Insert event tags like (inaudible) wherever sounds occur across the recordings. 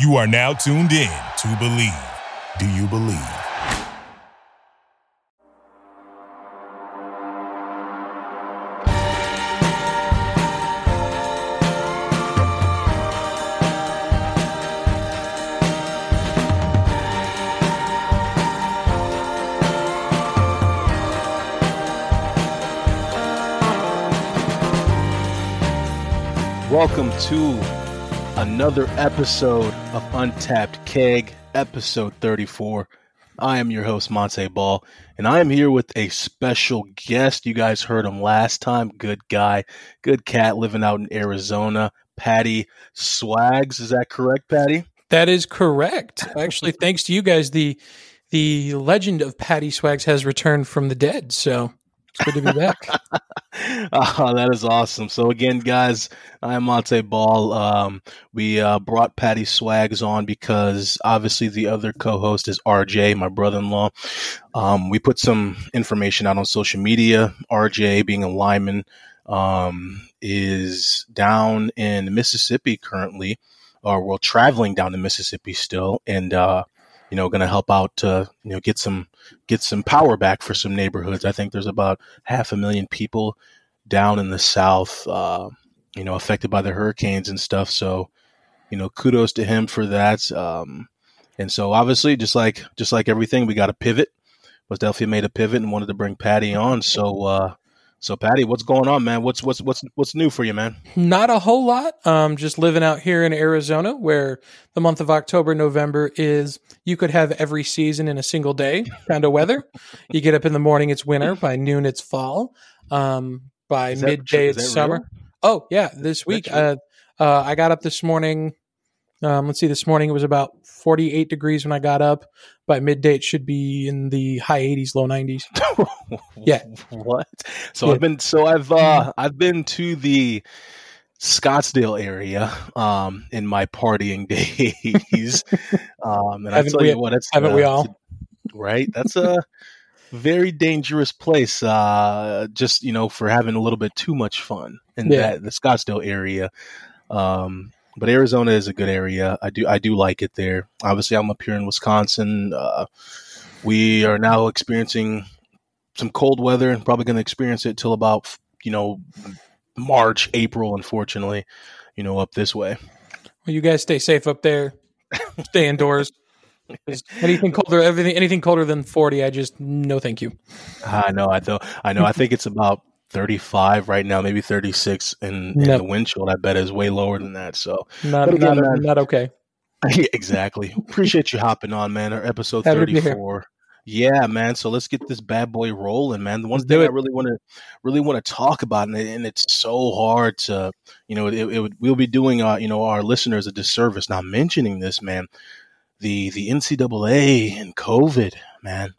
You are now tuned in to Believe. Do you believe? Welcome to another episode of Untapped Keg, episode 34. I am your host, Montee Ball, and I am here with a special guest. You guys heard him last time. Good guy, good cat living out in Arizona. Patty Swags. Is that correct, Patty? That is correct. Actually, thanks to you guys, the the legend of Patty Swags has returned from the dead. So it's good to be back. (laughs) oh, that is awesome. So again, guys, I'm Montee Ball. Um, we uh, brought Patty Swags on because obviously the other co-host is RJ, my brother-in-law. Um, we put some information out on social media. RJ, being a lineman, um, is down in Mississippi currently, or well, traveling down to Mississippi still, and uh, you know, going to help out to you know get some get some power back for some neighborhoods. I think there's about half a million people down in the south, uh, you know, affected by the hurricanes and stuff. So, you know, kudos to him for that. Um, and so, obviously, just like just like everything, we got to pivot. West Delphia made a pivot and wanted to bring Patty on. So, uh, so Patty, what's going on, man? What's what's what's what's new for you, man? Not a whole lot. Um, just living out here in Arizona, where the month of October, November is you could have every season in a single day kind of weather. you get up in the morning, it's winter. By noon, it's fall. Um, by that midday, it's summer. real? Oh yeah, this week. Uh, uh, I got up this morning. Um, let's see, this morning it was about 48 degrees when I got up. By midday, it should be in the high 80s, low 90s. (laughs) Yeah. what? So Yeah. I've been so I've uh I've been to the Scottsdale area um in my partying (laughs) days. um and I tell we- you what, it's haven't we all? right? That's a very dangerous place. Uh just, you know, for having a little bit too much fun in Yeah. that the Scottsdale area. Um but Arizona is a good area. I do I do like it there. Obviously I'm up here in Wisconsin. Uh we are now experiencing some cold weather and probably going to experience it till about you know March, April. Unfortunately, you know up this way. Well, you guys stay safe up there. Stay indoors. Anything colder, everything, anything colder than 40, I just, no thank you. I know. I know. I know. I think it's about thirty-five right now, maybe thirty-six, and, and No. the windshield I bet is way lower than that. So Not, again, not, not okay. (laughs) Yeah, exactly. Appreciate you hopping on, man. Our episode Happy to be here. thirty-four. Yeah, man. So let's get this bad boy rolling, man. The one Let's thing I really want to really want to talk about, and, and it's so hard to, you know, it, it would we'll be doing, uh, you know, our listeners a disservice not mentioning this, man. The the NCAA and COVID, man.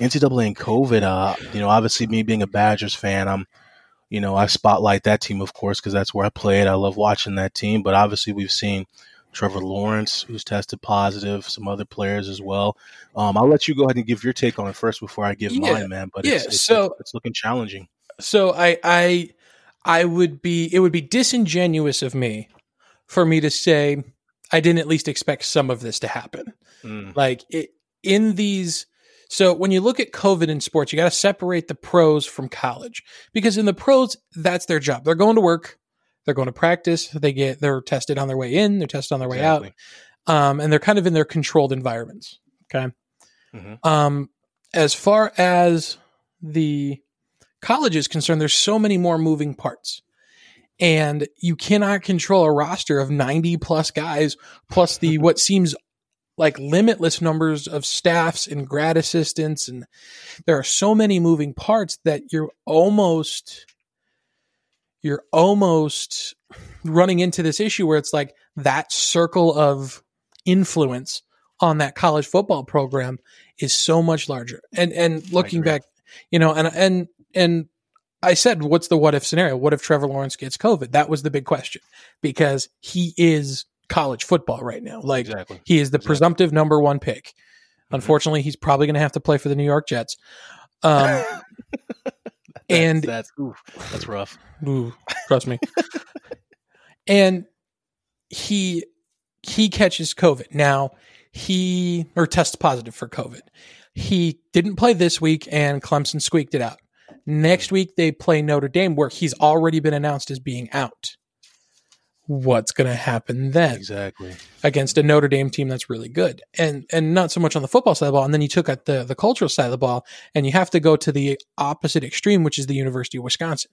NCAA and COVID. Uh, you know, obviously me being a Badgers fan, I'm, you know, I spotlight that team, of course, because that's where I played. I love watching that team. But obviously, we've seen Trevor Lawrence, who's tested positive, some other players as well. Um, I'll let you go ahead and give your take on it first before I give Yeah. mine, man. But Yeah, it's, it's, so- it's, it's looking challenging. So I, I, I would be, it would be disingenuous of me for me to say I didn't at least expect some of this to happen. Mm, Like it, in these, so when you look at COVID in sports, you got to separate the pros from college because in the pros, that's their job. They're going to work, they're going to practice, they get, they're tested on their way in, they're tested on their way out. um, and they're kind of in their controlled environments. Okay. Mhm. Um, as far as the college is concerned, there's so many more moving parts. And you cannot control a roster of 90 plus guys, plus the (laughs) what seems like limitless numbers of staffs and grad assistants. And there are so many moving parts that you're almost you're almost running into this issue where it's like that circle of influence on that college football program is so much larger. And and looking back, you know, and and and I said, what's the what if scenario? What if Trevor Lawrence gets COVID? That was the big question because he is college football right now. Like Exactly. he is the Exactly. presumptive number one pick. Unfortunately, he's probably going to have to play for the New York Jets. Um, (laughs) and that's oof, that's rough. Ooh, trust me. and he he catches COVID. Now, he or tests positive for COVID. He didn't play this week and Clemson squeaked it out. Next week they play Notre Dame where he's already been announced as being out. What's going to happen then? Exactly. Against a Notre Dame team that's really good. And and not so much on the football side of the ball and then you took at the the cultural side of the ball and you have to go to the opposite extreme which is the University of Wisconsin.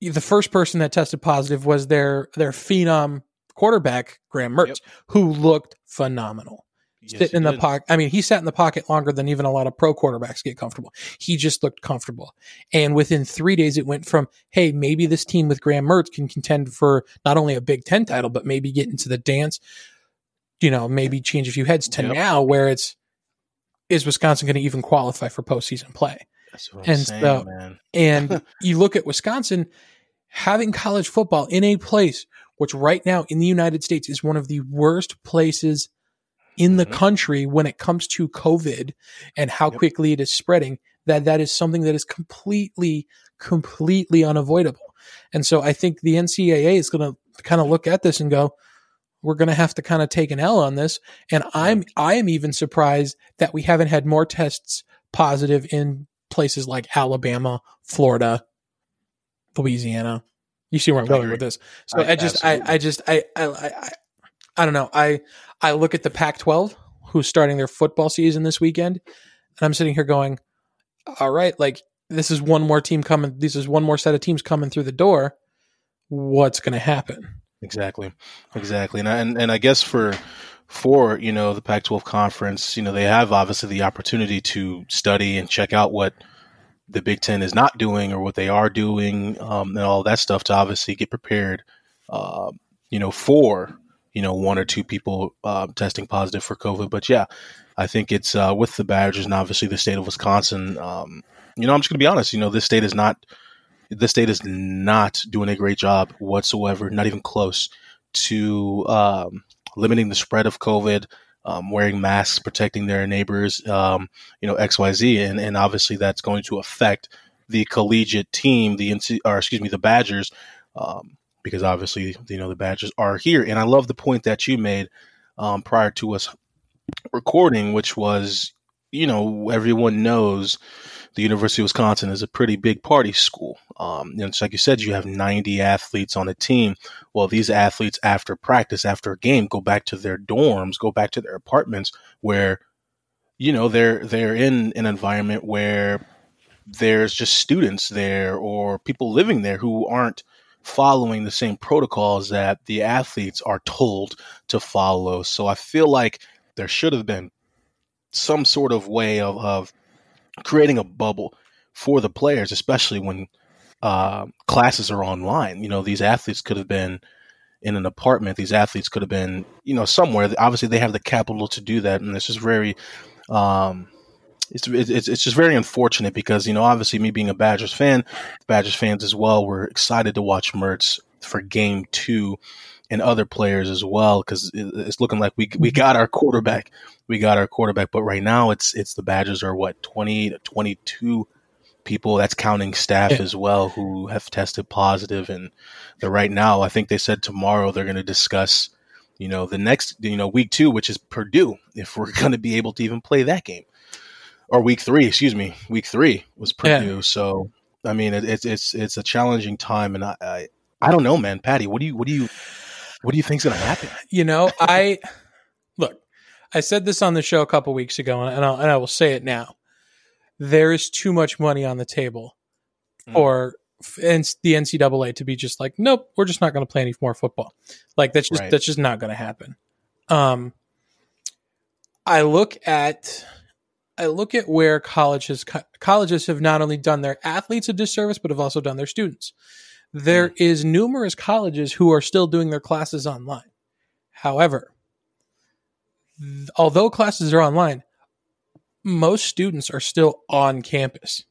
The first person that tested positive was their their phenom quarterback Graham Mertz, yep. who looked phenomenal. Yes, Sitting in the pocket. I mean, he sat in the pocket longer than even a lot of pro quarterbacks get comfortable. He just looked comfortable. And within three days, it went from, hey, maybe this team with Graham Mertz can contend for not only a Big Ten title, but maybe get into the dance, you know, maybe change a few heads to yep. now where it's, is Wisconsin going to even qualify for postseason play? and saying, so, and (laughs) you look at Wisconsin having college football in a place which right now in the United States is one of the worst places in the mm-hmm. country when it comes to COVID and how yep. quickly it is spreading, that that is something that is completely, completely unavoidable. And so I think the NCAA is going to kind of look at this and go, we're going to have to kind of take an L on this. And I'm, I am even surprised that we haven't had more tests positive in places like Alabama, Florida, Louisiana, you see where I'm going with this. So I, I just, I, I just, I, I, I, I don't know. I, I look at the Pac-12, who's starting their football season this weekend, and I'm sitting here going, all right, like this is one more team coming. This is one more set of teams coming through the door. What's going to happen? Exactly, exactly, and I, and and I guess for for you know the Pac-12 conference, you know they have obviously the opportunity to study and check out what the Big Ten is not doing or what they are doing um, and all that stuff to obviously get prepared, uh, you know, for you know one or two people uh, testing positive for COVID. But yeah, I think it's uh, with the Badgers and obviously the state of Wisconsin. Um, you know, I'm just going to be honest. You know, this state is not this state is not doing a great job whatsoever, not even close to um, limiting the spread of COVID um, wearing masks, protecting their neighbors, um, you know, X, Y, Z, and and obviously that's going to affect the collegiate team, the or excuse me, the Badgers, um, because obviously you know the Badgers are here, and I love the point that you made um, prior to us recording, which was, you know, everyone knows the University of Wisconsin is a pretty big party school. Um, and it's like you said, you have 90 athletes on a team. Well, these athletes, after practice, after a game, go back to their dorms, go back to their apartments where, you know, they're they're in an environment where there's just students there or people living there who aren't following the same protocols that the athletes are told to follow. So I feel like there should have been some sort of way of, of creating a bubble for the players, especially when uh, classes are online. You know, these athletes could have been in an apartment. These athletes could have been, you know, somewhere. Obviously, they have the capital to do that, and this is very, um, it's, it's it's just very unfortunate because you know, obviously, me being a Badgers fan, Badgers fans as well, were excited to watch Mertz for Game Two and other players as well because it's looking like we we got our quarterback, we got our quarterback. But right now, it's it's the Badgers are what twenty to twenty two people. That's counting staff yeah. as well who have tested positive, and they're right now. I think they said tomorrow they're going to discuss, you know, the next you know week two, which is Purdue, if we're (laughs) going to be able to even play that game, or week three, excuse me, week three was Purdue. Yeah. So I mean, it, it's it's it's a challenging time, and I, I I don't know, man. Patty, what do you what do you what do you think's going to happen? You know, I look. I said this on the show a couple weeks ago, and, I'll, and I will say it now. There is too much money on the table mm. for the NCAA to be just like, nope, we're just not going to play any more football. Like that's just right. that's just not going to happen. Um, I look at I look at where colleges colleges have not only done their athletes a disservice, but have also done their students. There mm. is numerous colleges who are still doing their classes online. However, th- although classes are online, most students are still on campus.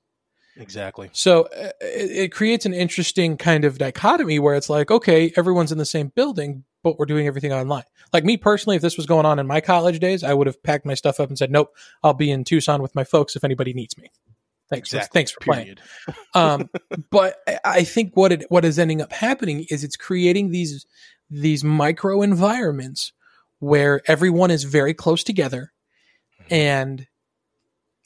Exactly. So uh, it, it, creates an interesting kind of dichotomy where it's like, okay, everyone's in the same building, but we're doing everything online. Like me personally, if this was going on in my college days, I would have packed my stuff up and said, nope, I'll be in Tucson with my folks if anybody needs me. Thanks. Exactly. Thanks for Period. playing. um, (laughs) but I think what it what is ending up happening is it's creating these these micro environments where everyone is very close together and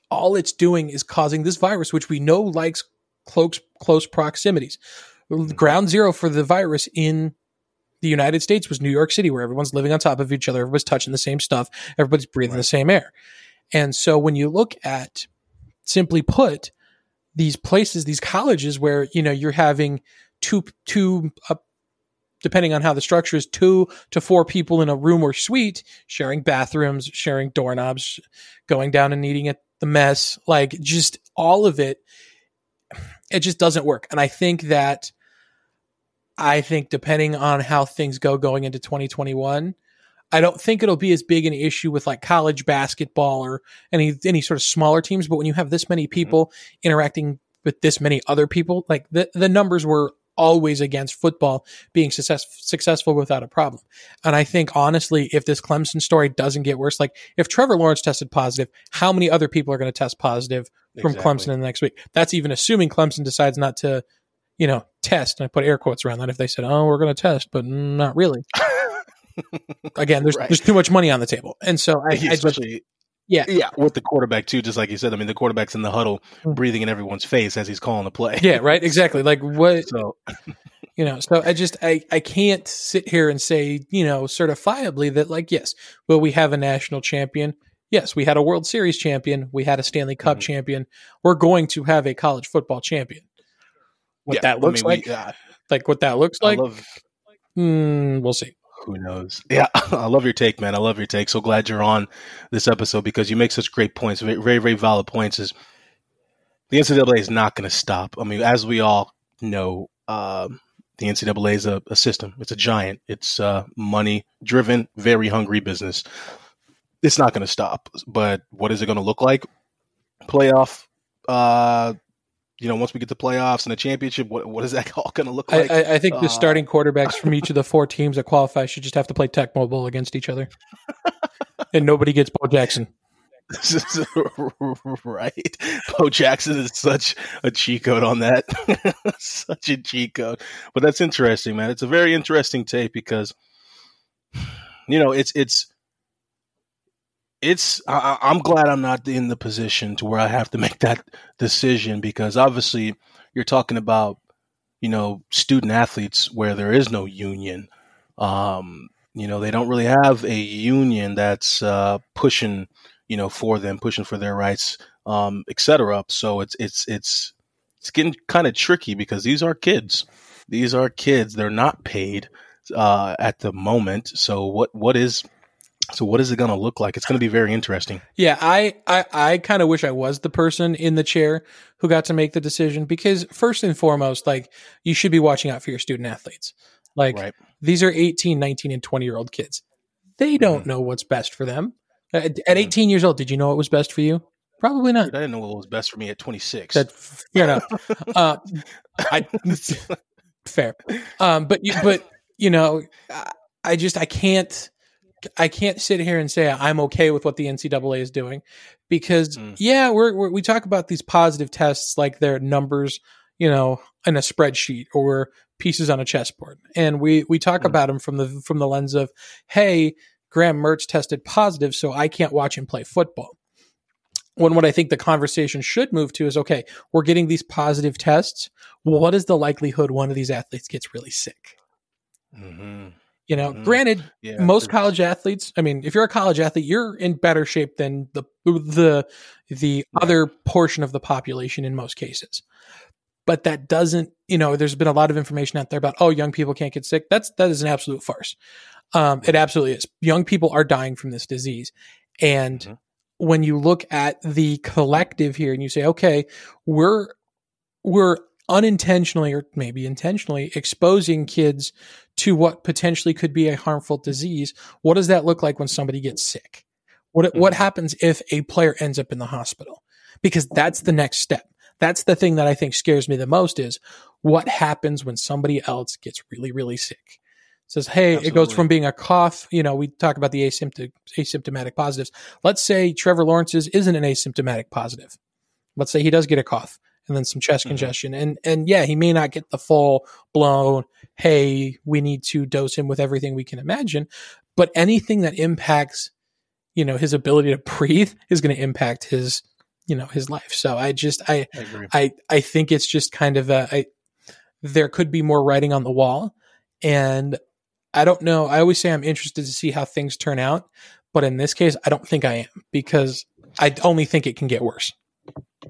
all it's doing is causing this virus, which we know likes close, close proximities. Ground zero for the virus in the United States was New York City, where everyone's living on top of each other, everybody's touching the same stuff, everybody's breathing the same air. And so when you look at, simply put, these places, these colleges where, you know, you're having two, two, uh, depending on how the structure is, two to four people in a room or suite, sharing bathrooms, sharing doorknobs, going down and eating at the mess, like just all of it, it just doesn't work. And I think that, I think depending on how things go going into 2021, I don't think it'll be as big an issue with like college basketball or any any sort of smaller teams. But when you have this many people mm-hmm. interacting with this many other people, like the the numbers were always against football being success, successful without a problem. And I think honestly, if this Clemson story doesn't get worse, like if Trevor Lawrence tested positive, how many other people are going to test positive from exactly. Clemson in the next week? That's even assuming Clemson decides not to, you know, test. And I put air quotes around that if they said, "Oh, we're going to test," but not really. (laughs) Again, there's right. there's too much money on the table, and so I, especially. I yeah, yeah, with the quarterback too, just like you said. I mean, the quarterback's in the huddle, mm. breathing in everyone's face as he's calling the play. Yeah, right. Exactly. Like what? (laughs) So, (laughs) you know, so I just I I can't sit here and say you know certifiably that like yes, well we have a national champion. Yes, we had a World Series champion. We had a Stanley Cup mm-hmm. champion. We're going to have a college football champion. What yeah, that looks I mean, like, we, uh, like what that looks like, love, mm, we'll see who knows? Yeah, (laughs) I love your take, man. I love your take. So glad you're on this episode because you make such great points, very, very, very valid points. Is the NCAA is not going to stop. I mean, as we all know, uh, the NCAA is a, a, system. It's a giant. It's uh, money driven, very hungry business. It's not going to stop. But what is it going to look like? Playoff uh, you know, once we get to playoffs and the championship, what what is that (laughs) all going to look like? I, I think uh, the starting (laughs) quarterbacks from each of the four teams that qualify should just have to play Tecmo Bowl against each other, (laughs) and nobody gets Bo Jackson. right, Bo Jackson is such a cheat code on that, such a cheat code. But that's interesting, man. It's a very interesting tape because, you know, it's it's it's I, am glad I'm not in the position to where I have to make (laughs) that decision because obviously you're talking about you know student athletes where there is no union. Um, you know they don't really have a union that's uh, pushing you know for them, pushing for their rights, um, etc. So it's it's it's it's getting kind of tricky because these are kids. These are kids. They're not paid uh, at the moment. So what what is so what is it going to look like? It's going to be very interesting. Yeah, I I, I kind of wish I was the person in the chair who got to make the decision because first and foremost, like you should be watching out for your student athletes. Like right. these are 18, 19 and 20 year old kids. They don't mm. know what's best for them. At, at mm-hmm. 18 years old, did you know what was best for you? Probably not. Dude, I didn't know what was best for me at 26. That you know, (laughs) uh, I (laughs) fair. Um, but you, but you know, I just I can't I can't sit here and say I'm okay with what the NCAA is doing because mm. yeah, we're, we're, we talk about these positive tests like they're numbers, you know, in a spreadsheet or pieces on a chessboard, and we we talk mm. about them from the from the lens of hey, Graham Mertz tested positive, so I can't watch him play football. When what I think the conversation should move to is okay, we're getting these positive tests. What is the likelihood one of these athletes gets really sick? Mm-hmm. You know, mm-hmm. granted, yeah, most college athletes, I mean, if you're a college athlete, you're in better shape than the the the right. other portion of the population in most cases. But that doesn't, you know, there's been a lot of information out there about oh, young people can't get sick. That's that is an absolute farce. Um, it absolutely is. Young people are dying from this disease, and mm-hmm. when you look at the collective here and you say, okay, we're we're unintentionally or maybe intentionally exposing kids to what potentially could be a harmful disease, what does that look like when somebody gets sick? What mm-hmm. what happens if a player ends up in the hospital? Because that's the next step. That's the thing that I think scares me the most is what happens when somebody else gets really really sick. Says, hey, Absolutely. it goes from being a cough. You know, we talk about the asymptomatic, asymptomatic positives. Let's say Trevor Lawrence's isn't an asymptomatic positive. Let's say he does get a cough and then some chest Mhm. congestion. And and yeah, he may not get the full blown, hey, we need to dose him with everything we can imagine, but anything that impacts, you know, his ability to (laughs) breathe is going to impact his, you know, his life. So I just I I agree. I I think it's just kind of a I, there could be more writing on the wall, and I don't know. I always say I'm interested to see how things turn out, but in this case, I don't think I am because I only think it can get worse.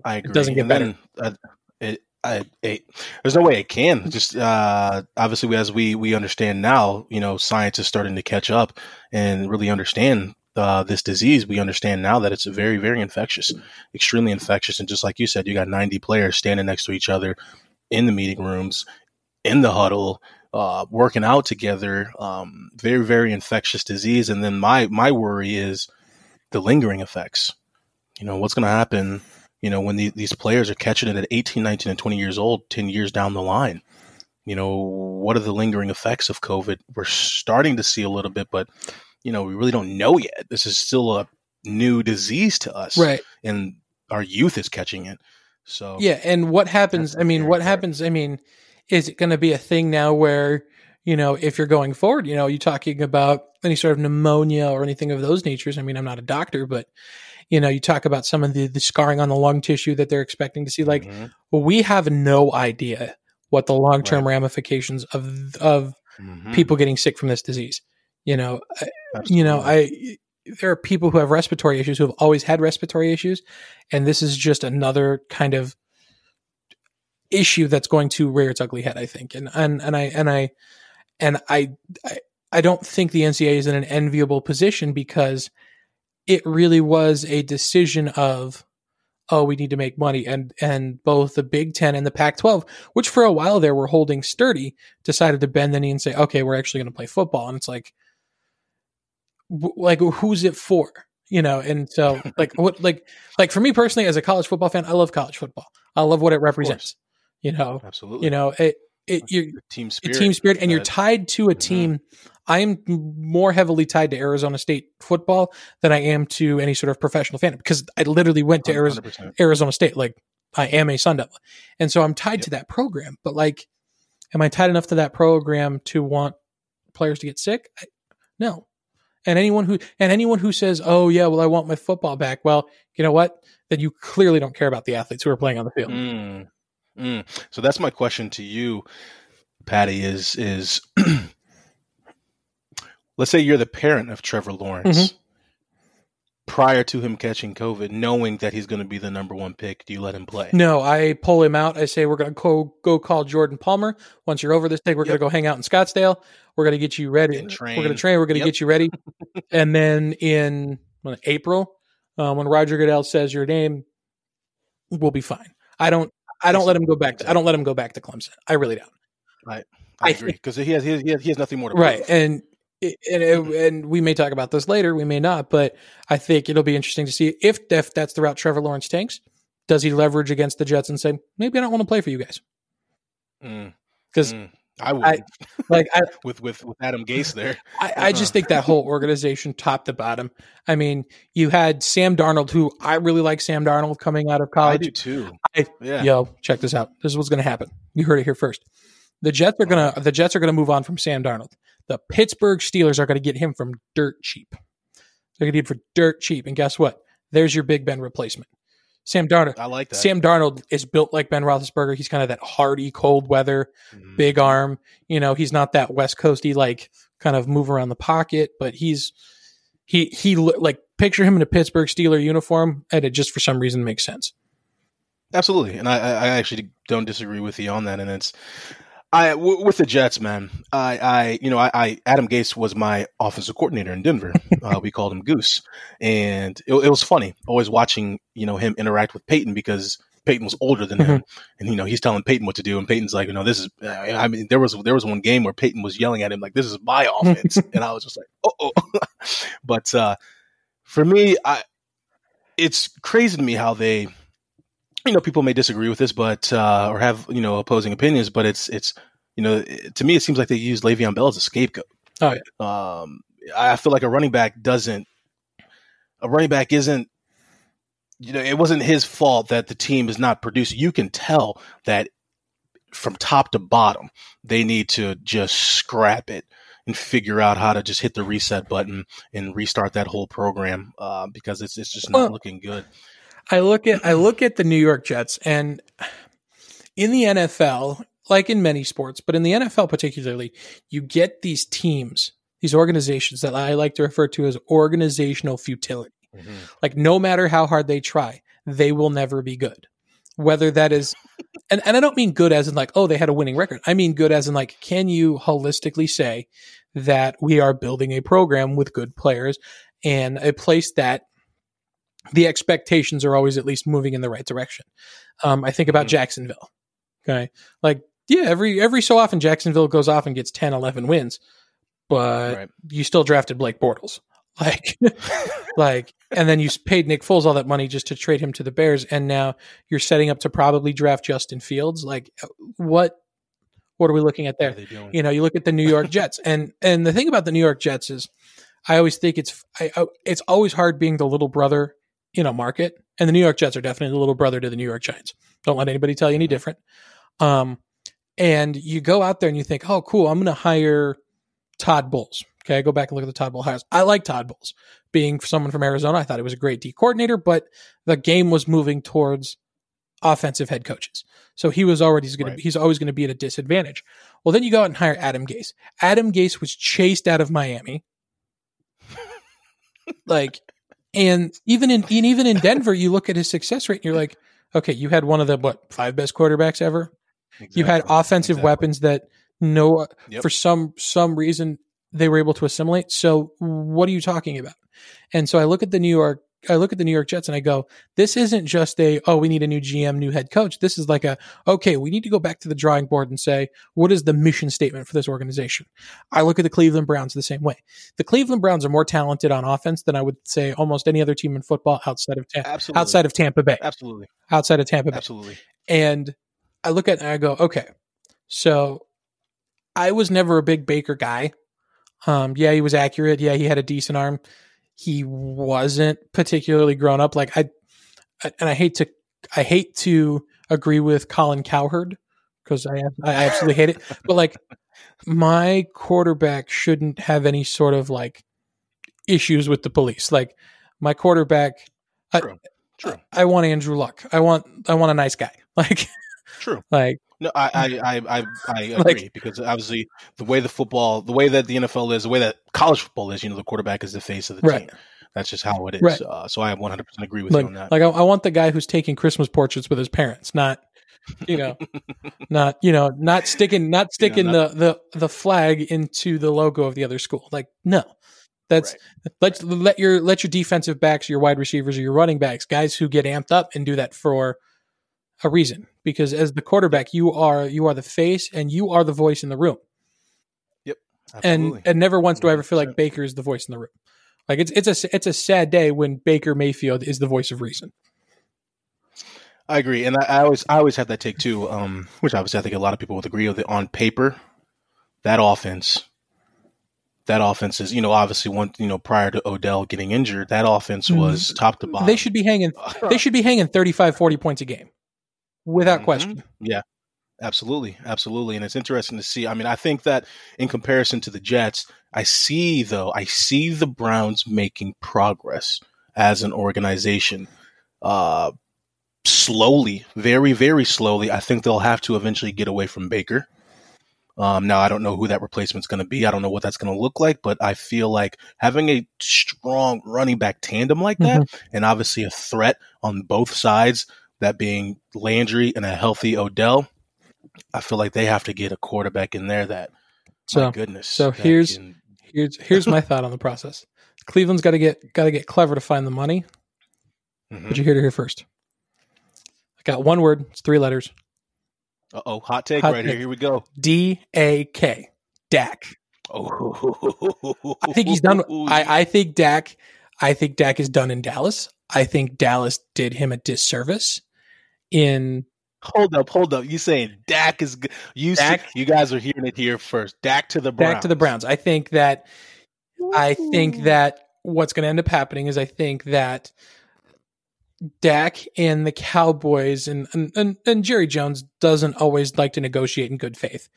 I agree. doesn't get And then, uh, it, I, it, there's no way it can. Just uh, obviously, as we we understand now, you know, science is starting to catch up and really understand uh, this disease. We understand now that it's very, very infectious, extremely infectious. And just like you said, you got 90 players standing next to each other in the meeting rooms, in the huddle, uh, working out together. Um, very, very infectious disease. And then my my worry is the lingering effects. You know, what's going to happen? You know, when the, these players are catching it at 18, 19, and 20 years old, 10 years down the line. You know, what are the lingering effects of COVID? We're starting to see a little bit, but, you know, we really don't know yet. This is still a new disease to us. Right. And our youth is catching it. So, Yeah, and what happens? I mean, what fair. happens? I mean, is it going to be a thing now where you know if you're going forward, you know, you're talking about any sort of pneumonia or anything of those natures? I mean, I'm not a doctor, but you know, you talk about some of the, the scarring on the lung tissue that they're expecting to see. Like, Mhm. we have no idea what the long term Right. ramifications of of Mhm. people getting sick from this disease. You know, you know, I there are people who have respiratory issues who have always had respiratory issues, and this is just another kind of issue that's going to rear its ugly head. I think, and and and I and I and I I, I don't think the NCAA is in an enviable position because it really was a decision of oh we need to make money. And and both the Big 10 and the Pac-12 which for a while there were holding sturdy decided to bend the knee and say okay we're actually going to play football. And it's like w- like who's it for? You know and so (laughs) like what like like for me personally as a college football fan I love college football. I love what it represents you know? Absolutely. you know it it team spirit. team spirit and you're tied to a Mhm. team i am more heavily tied to arizona state football than i am to any sort of professional fan because i literally went to arizona, 100%. arizona state like i am a sun devil and so i'm tied Yep. to that program but like am i tied enough to that program to want players to get sick I, no and anyone who and anyone who says oh yeah well i want my football back well you know what then you clearly don't care about the athletes who are playing on the field Mm, mm. So that's my question to you, Patty. Is is (clears throat) let's say you're the parent of Trevor Lawrence. Mhm. Prior to him catching COVID, knowing that he's going to be the number one pick, do you let him play? No, I pull him out. I say we're going to go go call Jordan Palmer. Once you're over this thing, we're going to go hang out in Scottsdale. We're going to get you ready. We're going to train. We're going to Yep. get you ready. (laughs) and then in April, uh, when Roger Goodell says your name, we'll be fine. I don't. I don't let him go back. To, I don't let him go back to Clemson. I really don't. I I agree because he has, he has he has nothing more to Right, prove. and and and we may talk about this later. We may not, but I think it'll be interesting to see if if that's the route Trevor Lawrence takes. Does he leverage against the Jets and say maybe I don't want to play for you guys Mm, because mm. I would I- like I, (laughs) with with with Adam Gase there. I, I uh-huh. just think that whole organization, top to bottom. I mean, you had Sam Darnold, who I really like Sam Darnold coming out of college. I do too. I- yeah. Yo, check this out. This is what's going to happen. You heard it here first. The Jets are gonna uh-huh. the Jets are gonna move on from Sam Darnold. The Pittsburgh Steelers are gonna get him from dirt cheap. They're gonna get him for dirt cheap. And guess what? There's your Big Ben replacement. Sam Darnold. I like that. Sam Darnold is built like Ben Roethlisberger. He's kind of that hardy, cold weather, Mhm. big arm. You know, he's not that West Coasty like kind of move around the pocket, but he's he he like picture him in a Pittsburgh Steeler uniform, and it just for some reason makes sense. Absolutely, and I, I I actually don't disagree with you on that. And it's I w- with the Jets, man. I, I you know I, I Adam Gase was my offensive coordinator in Denver. (laughs) uh, we called him Goose, and it, it was funny always watching you know him interact with Peyton because Peyton was older than him, and you know he's telling Peyton what to do, and Peyton's like, you know, this is. I mean, there was there was one game where Peyton was yelling at him like, "This is my (laughs) offense," and I was just like, "Oh," oh. (laughs) but uh, for me, I it's crazy to me how they you know people may disagree with this but uh or have you know opposing opinions but it's it's you know it- to me it seems like they use Le'Veon Bell as a scapegoat Oh, um I feel like a running back doesn't a running back isn't you know, it wasn't his fault that the team is not producing. You can tell that from top to bottom, they need to just scrap it and figure out how to just hit the reset button and restart that whole program uh, because it's it's just not well, looking good. I look at I look at the New York Jets and in the NFL, like in many sports, but in the NFL particularly, you get these teams, these organizations that I like to refer to as organizational futility. Mm-hmm. Like no matter how hard they try, they will never be good. Whether that is and, and I don't mean good as in like, oh, they had a winning record. I mean good as in like, can you holistically say that we are building a program with good players and a place that the expectations are always at least moving in the right direction. Um, I think about mm-hmm. Jacksonville. Okay. Like, yeah, every every so often Jacksonville goes off and gets 10, 11 wins, but right. you still drafted Blake Bortles. (laughs) Like, like, and then you paid Nick Foles all that money just to trade him to the Bears, and now you're setting up to probably draft Justin Fields. Like, what? What are we looking at there? You know, you look at the New York Jets, and and the thing about the New York Jets is, I always think it's I, I, it's always hard being the little brother in know market, and the New York Jets are definitely the little brother to the New York Giants. Don't let anybody tell you any different. Um, and you go out there and you think, oh, cool, I'm going to hire Todd Bowles. Okay, I go back and look at the Todd Bowles hires. I like Todd Bowles. Being someone from Arizona, I thought he was a great D coordinator, but the game was moving towards offensive head coaches. So he was already going right. to he's always going to be at a disadvantage. Well, then you go out and hire Adam Gase. Adam Gase was chased out of Miami. (laughs) like and even in even in (laughs) Denver, you look at his success rate and you're like, okay, you had one of the what five best quarterbacks ever. Exactly. You had offensive exactly. weapons that no uh, yep. for some some reason they were able to assimilate. So what are you talking about? And so I look at the New York I look at the New York Jets and I go, this isn't just a, oh, we need a new GM, new head coach. This is like a, okay, we need to go back to the drawing board and say, what is the mission statement for this organization? I look at the Cleveland Browns the same way. The Cleveland Browns are more talented on offense than I would say almost any other team in football outside of, Ta- outside of Tampa Bay. Absolutely. Outside of Tampa Bay. Absolutely. And I look at it and I go, okay, so I was never a big Baker guy. Um, yeah, he was accurate. Yeah, he had a decent arm he wasn't particularly grown up. Like I, and I hate to, I hate to agree with Colin Cowherd because I, I absolutely hate it. (laughs) But like my quarterback shouldn't have any sort of like issues with the police. Like my quarterback, true, I, true. I, I want Andrew Luck. I want, I want a nice guy. (laughs) Like, true. Like no, I I (laughs) I, I agree like, because obviously the way the football, the way that the NFL is, the way that college football is, you know, the quarterback is the face of the right. team. That's just how it is. Right. Uh, so I 100 percent agree with like, you on that. Like I, I, want the guy who's taking Christmas portraits with his parents, not you know, (laughs) not you know, not sticking not sticking you know, not, the the the flag into the logo of the other school. Like no. That's right. let let your let your defensive backs, your wide receivers, or your running backs, guys who get amped up and do that for a reason because as the quarterback you are you are the face and you are the voice in the room yep absolutely. and and never once do i ever feel like baker is the voice in the room like it's it's a it's a sad day when baker mayfield is the voice of reason i agree and i, I always i always have that take too um which obviously i think a lot of people would agree with it on paper that offense that offense is, you know, obviously one, you know, prior to Odell getting injured, that offense mm-hmm. was mm-hmm. top to bottom. They should be hanging, they should be hanging 35, 40 points a game without mm-hmm. question. Yeah. Absolutely, absolutely, and it's interesting to see. I mean, I think that in comparison to the Jets, I see though, I see the Browns making progress as an organization. Uh, slowly, very, very slowly. I think they'll have to eventually get away from Baker. Um, now, I don't know who that replacement's going to be. I don't know what that's going to look like, but I feel like having a strong running back tandem like that, mm-hmm. and obviously a threat on both sides that being Landry and a healthy Odell, I feel like they have to get a quarterback in there that so, my goodness. So here's can... here's here's my (laughs) thought on the process. Cleveland's got to get got to get clever to find the money. Mm-hmm. But you hear to hear first. I got one word. It's three letters. Uh oh, hot take hot right take. here. Here we go. D A K. Dak. Oh, I think he's done. I, I think Dak. I think Dak is done in Dallas. I think Dallas did him a disservice in Hold up, hold up. You saying Dak is you? Dak, see, you guys are hearing it here first. Dak to the Browns. Dak to the Browns. I think that. Ooh. I think that what's going to end up happening is I think that Dak and the Cowboys and, and and and Jerry Jones doesn't always like to negotiate in good faith.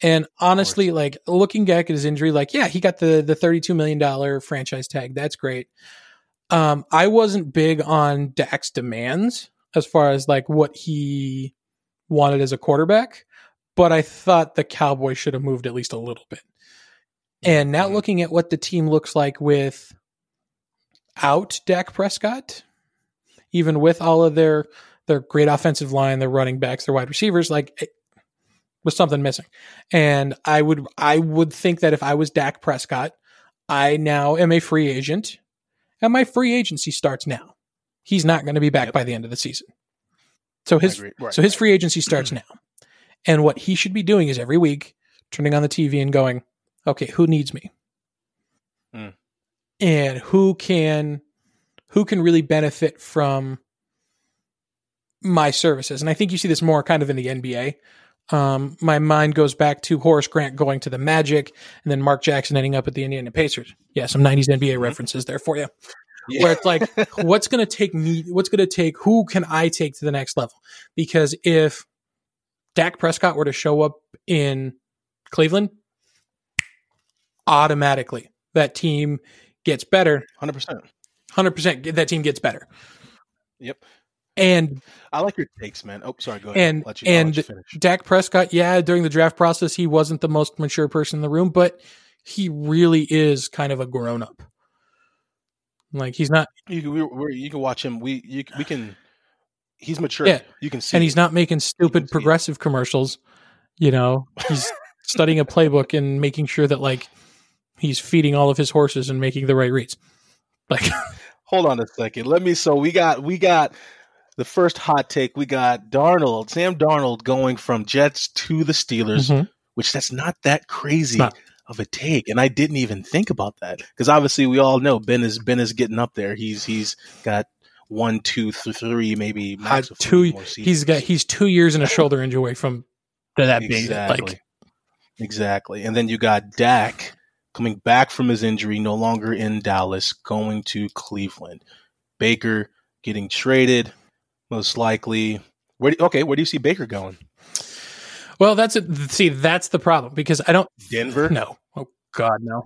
And honestly, like looking back at his injury, like yeah, he got the the thirty two million dollar franchise tag. That's great. Um, I wasn't big on Dak's demands as far as like what he wanted as a quarterback, but I thought the Cowboys should have moved at least a little bit. And now Mhm. looking at what the team looks like with out Dak Prescott, even with all of their their great offensive line, their running backs, their wide receivers, like it was something missing. And I would I would think that if I was Dak Prescott, I now am a free agent, and my free agency starts now. He's not going to be back Yep. by the end of the season. So his. Right, so his free agency starts now. And what he should be doing is every week turning on the TV and going, okay, who needs me? Hmm. And who can who can really benefit from my services? And I think you see this more kind of in the NBA. Um, my mind goes back to Horace Grant going to the Magic and then Mark Jackson ending up at the Indiana Pacers. Yeah, some 90s NBA references there for you Yeah. where it's like what's going to take me what's going to take who can i take to the next level because if Dak Prescott were to show up in Cleveland automatically that team gets better 100%. 100% that team gets better Yep. and I like your takes, man. Oh, sorry. Go ahead. And- I'll let you, I'll let and you finish. Dak Prescott yeah during the draft process he wasn't the most mature person in the room but he really is kind of a grown up like he's not You can, we, we you can watch him. We you, we can. He's mature. Yeah. You can see. and he's not making stupid see it. progressive commercials. You know, he's studying a playbook and making sure that like he's feeding all of his horses and making the right reads. Like, (laughs) Hold on a second. Let me. So we got we got the first hot take. We got Darnold, Sam Darnold, going from Jets to the Steelers, Mhm. which that's not that crazy not. Of a take, and I didn't even think about that because obviously we all know Ben is Ben is getting up there. He's he's got one, two, th- three, maybe Uh, of two- he's got he's two years and a shoulder injury away from that being exactly. like exactly. And then you got Dak coming back from his injury, no longer in Dallas, going to Cleveland. Baker getting traded, most likely. Where do, okay, where do you see Baker going? Well, that's it. See, that's the problem because I don't Denver. no. Oh God, no.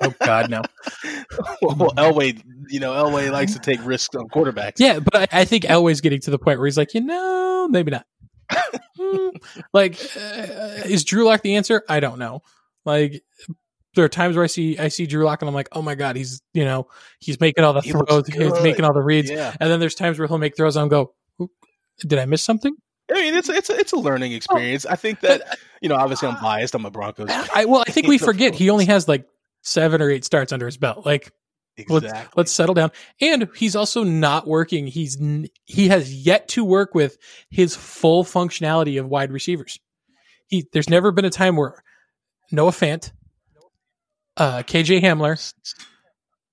Oh God, no. (laughs) well, Elway, you know, Elway likes to take risks on quarterbacks. Yeah, but I, I think Elway's getting to the point where he's like, you know, maybe not. Hmm. like, uh, is Drew Lock the answer? I don't know. Like, there are times where I see I see Drew Lock and I'm like, oh my god, he's you know he's making all the He throws, he's making all the reads, Yeah. and then there's times where he'll make throws and I'll go, did I miss something? I mean, it's it's it's a learning experience. I think that you know, obviously, I'm biased. I'm a Broncos. I well, I think (laughs) we forget he only has like seven or eight starts under his belt. Like, Exactly. let's let's settle down. And he's also not working. He's he has yet to work with his full functionality of wide receivers. He there's never been a time where Noah Fant, uh, KJ Hamler,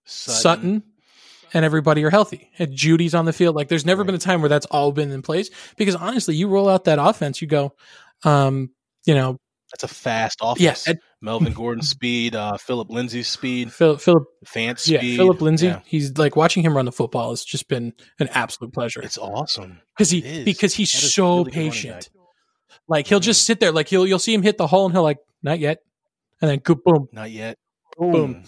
Sutton. And everybody are healthy. And Jeudy's on the field. Like there's never Right. been a time where that's all been in place. Because honestly, you roll out that offense, you go, um, you know, That's a fast offense. yeah, Melvin (laughs) Gordon speed, uh, Phillip Lindsay's speed, Phil, Phillip, Fant's yeah, speed. Phillip Lindsay. Yeah. He's like watching him run the football has just been an absolute pleasure. It's awesome. because he is. because he's That so really patient. Like he'll just Mhm. sit there, like he'll you'll see him hit the hole, and he'll like not yet, and then boom. Not yet. Boom.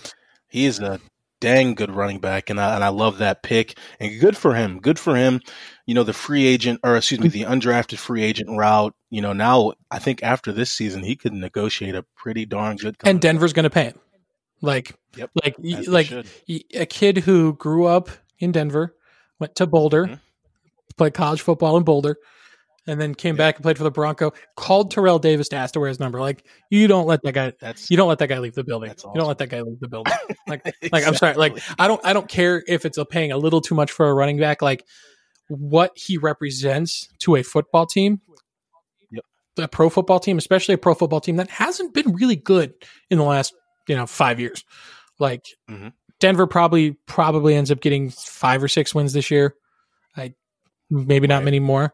He is a dang good running back, and I and I love that pick. And good for him. Good for him. You know the free agent, or excuse me, the undrafted free agent route. You know now I think after this season he could negotiate a pretty darn good. Contract. And. Denver's going to pay him. Like Yep. like y- As they like a kid who grew up in Denver, went to Boulder, Mhm. played college football in Boulder, and then came Yep. back and played for the Bronco. Called Terrell Davis to ask to wear his number. Like you don't let that guy. That's You don't let that guy leave the building. That's You don't let that guy leave the (laughs) building. Like like I'm sorry. Like I don't I don't care if it's a paying a little too much for a running back. Like what he represents to a football team, Yep. a pro football team, especially a pro football team that hasn't been really good in the last you know five years. Like Mhm. Denver probably probably ends up getting five or six wins this year. I maybe not Right. many more.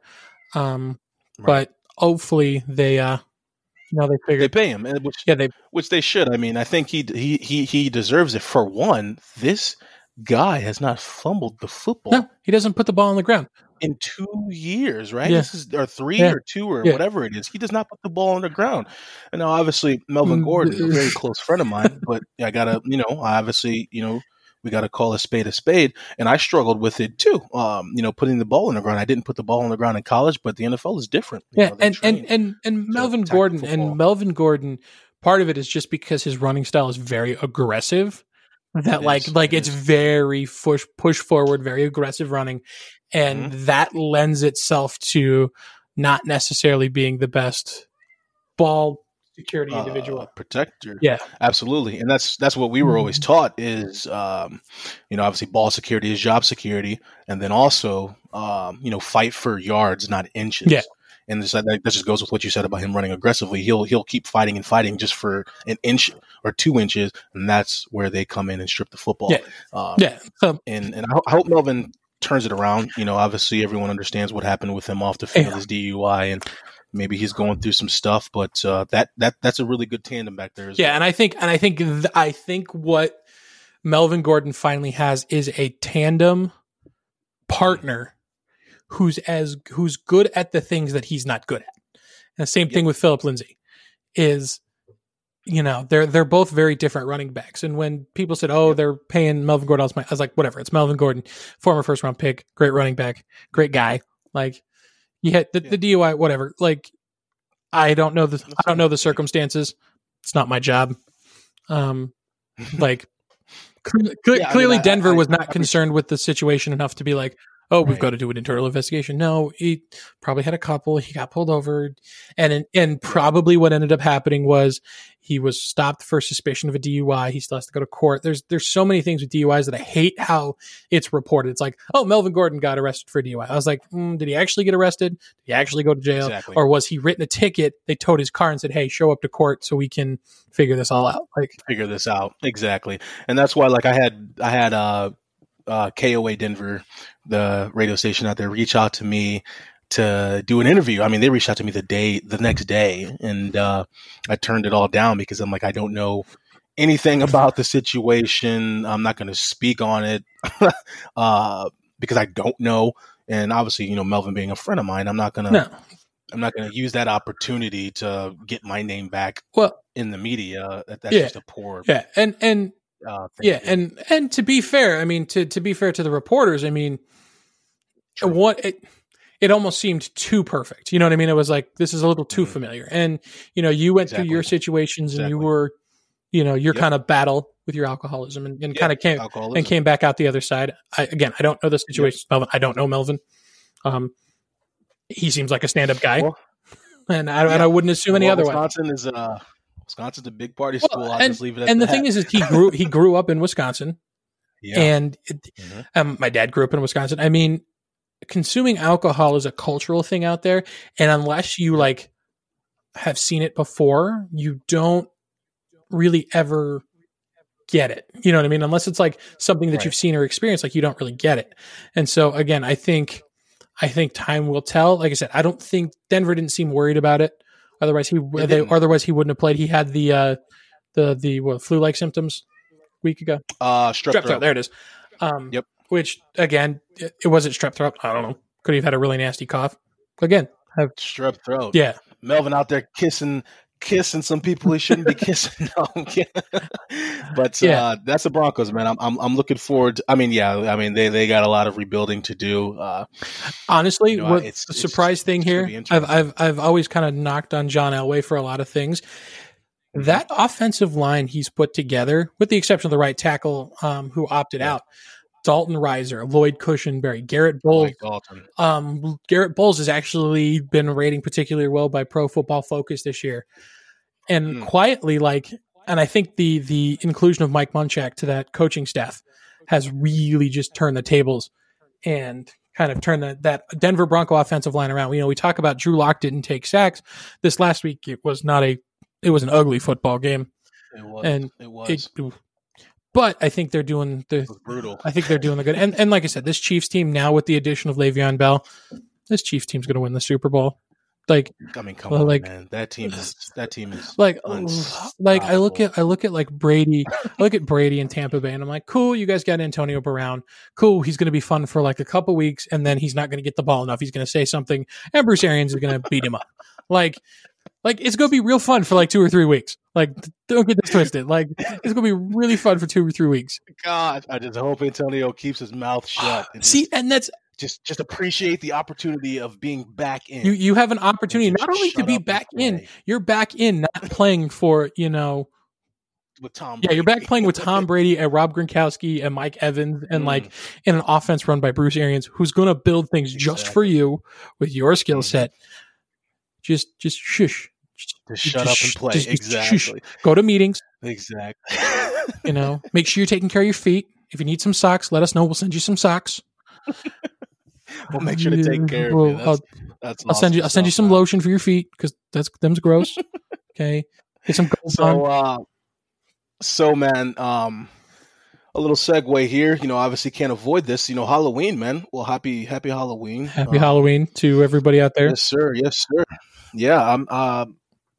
Um, Right. but hopefully they uh know they they pay him, and which yeah they which they should. I mean, I think he he he he deserves it for one. This guy has not fumbled the football No, he doesn't put the ball on the ground. in two years, right? Yeah. This is or three Yeah. or two or Yeah. whatever it is. He does not put the ball on the ground. And now, obviously, Melvin Mm, Gordon, a very close friend of mine, but I gotta, you know, I obviously, you know, we got to call a spade a spade. And I struggled with it too. Um, you know, putting the ball on the ground. I didn't put the ball on the ground in college, but the NFL is different. Yeah, know, and, and and and Melvin Gordon football. and Melvin Gordon. Part of it is just because his running style is very aggressive. That It like is, like it it's is. very push push forward, very aggressive running, and Mm-hmm. that lends itself to not necessarily being the best ball security Uh, individual. protector. Yeah. absolutely. And that's that's what we were always Mhm. taught is, um, you know, obviously ball security is job security, and then also, um, you know, fight for yards, not inches. Yeah. And this, that, just goes with what you said about him running aggressively. He'll he'll keep fighting and fighting just for an inch or two inches, and that's where they come in and strip the football. Yeah. Um, Yeah, so and and I hope Melvin turns it around. You know, obviously everyone understands what happened with him off the field, Yeah. his DUI, and maybe he's going through some stuff. But uh, that that that's a really good tandem back there. Yeah, well. and I think and I think th- I think what Melvin Gordon finally has is a tandem partner who's as who's good at the things that he's not good at. And the same thing with Phillip Lindsay is you know, they're they're both very different running backs. And when people said, "Oh, they're paying Melvin Gordon," I was, I was like, "Whatever." It's Melvin Gordon, former first round pick, great running back, great guy. Like, had the, the DUI, whatever. Like, I don't know the I don't know the circumstances. It's not my job. Um, (laughs) like cle- Yeah, I mean, clearly, I- Denver I- was not concerned with the situation enough to be like, "Oh, we've got to do an internal investigation." No, he probably had a couple. He got pulled over, and and probably what ended up happening was he was stopped for suspicion of a DUI. He still has to go to court. There's there's so many things with DUIs that I hate how it's reported. It's like, oh, Melvin Gordon got arrested for a DUI. I was like, mm, did he actually get arrested? Did he actually go to jail? Exactly. Or was he written a ticket? They towed his car and said, hey, show up to court so we can figure this all out. Like, figure this out exactly and that's why like i had i had uh uh koa denver the radio station out there reach out to me to do an interview i mean they reached out to me the day the next day and uh i turned it all down because i'm like i don't know anything about the situation i'm not going to speak on it (laughs) uh because i don't know and obviously you know melvin being a friend of mine i'm not gonna no. i'm not gonna use that opportunity to get my name back Well, in the media that, that's Yeah. just a poor yeah. And, and, uh, yeah. And, and to be fair, I mean, to, to be fair to the reporters, I mean, True. what it, it almost seemed too perfect. You know what I mean? It was like, this is a little too Mhm. familiar. And, you know, you went through your Exactly. situations and you were, you know, your Yep. kind of battle with your alcoholism and, and Yeah, kind of came, alcoholism. and came back out the other side. I, again, I don't know the situation. Melvin, I don't know Melvin. Um, he seems like a stand-up guy, Well, (laughs) and I, and. I wouldn't assume any Well, other way. Wisconsin is uh, Wisconsin's a big party Well, school. I'll and- just leave it at And the that. thing is, is he grew he grew up in Wisconsin, yeah, and it, Mhm. um, my dad grew up in Wisconsin. I mean, consuming alcohol is a cultural thing out there, and unless you like have seen it before, you don't really ever get it. You know what I mean? Unless it's like something that Right. you've seen or experienced, like you don't really get it. And so again, I think I think time will tell. Like I said, I don't think Denver didn't seem worried about it. Otherwise, he They they, otherwise he wouldn't have played. He had the uh, the the what, flu-like symptoms a week ago. uh, strep, Strep throat. throat. There it is. Um, Yep. Which again, it, it wasn't strep throat. I don't know. Could he have had a really nasty cough? Again, have, Strep throat. yeah. Melvin out there kissing kissing some people he shouldn't be (laughs) kissing. (laughs) No, (laughs) but Yeah. uh, that's the Broncos, man. I'm, I'm I'm looking forward. To, I mean, yeah, I mean they they got a lot of rebuilding to do. Uh, Honestly, You know, what it's- the it's- surprise thing it's gonna here, I've. I've I've always kind of knocked on John Elway for a lot of things. Mm-hmm. That offensive line he's put together, with the exception of the right tackle um, who opted Yeah. out, Dalton Risner, Lloyd Cushenberry, Garett Bolles. Um, Garett Bolles has actually been rating particularly well by Pro Football Focus this year, and Hmm. quietly, like, and I think the the inclusion of Mike Munchak to that coaching staff has really just turned the tables and kind of turned that that Denver Bronco offensive line around. You know, we talk about Drew Lock didn't take sacks this last week. It was not a it was an ugly football game. It was. And it was. It, but I think they're doing the brutal. I think they're doing the good. And and like I said, this Chiefs team now with the addition of Le'Veon Bell, this Chiefs team's going to win the Super Bowl. Like I mean, come Well, on, like- man. That team is that team is like like I look at I look at like Brady, I look at Brady and Tampa Bay, and I'm like, cool, you guys got Antonio Brown, cool, he's going to be fun for like a couple weeks, and then he's not going to get the ball enough. He's going to say something, and Bruce Arians is going to beat him up. Like, like it's going to be real fun for like two or three weeks. Like, don't get this twisted. Like, it's going to be really fun for two or three weeks. God. I just hope Antonio keeps his mouth shut. and See, just, and that's just just appreciate the opportunity of being back in. you. You have an opportunity not only to be back in, you're back in, not playing for you know with Tom. Yeah, you're back playing with Tom (laughs) Brady and Rob Gronkowski and Mike Evans and Mm. like in an offense run by Bruce Arians, who's going to build things just for you with your skill Mhm. set. Just, just shush. Just shut up and play. just- just exactly. Go to meetings. Exactly. You know, (laughs) make sure you're taking care of your feet. If you need some socks, let us know. We'll send you some socks. (laughs) we'll make sure to take care of you. That's, I'll, that's I'll send you. I'll send you some lotion for your feet because that's them's gross. (laughs) okay, get some gold So, on. uh, so man, um, a little segue here. You know, obviously can't avoid this. You know, Halloween, man. Well, happy Happy Halloween. Happy Um, Halloween to everybody out there. Yes, sir. Yes, sir. Yeah, I'm. Uh,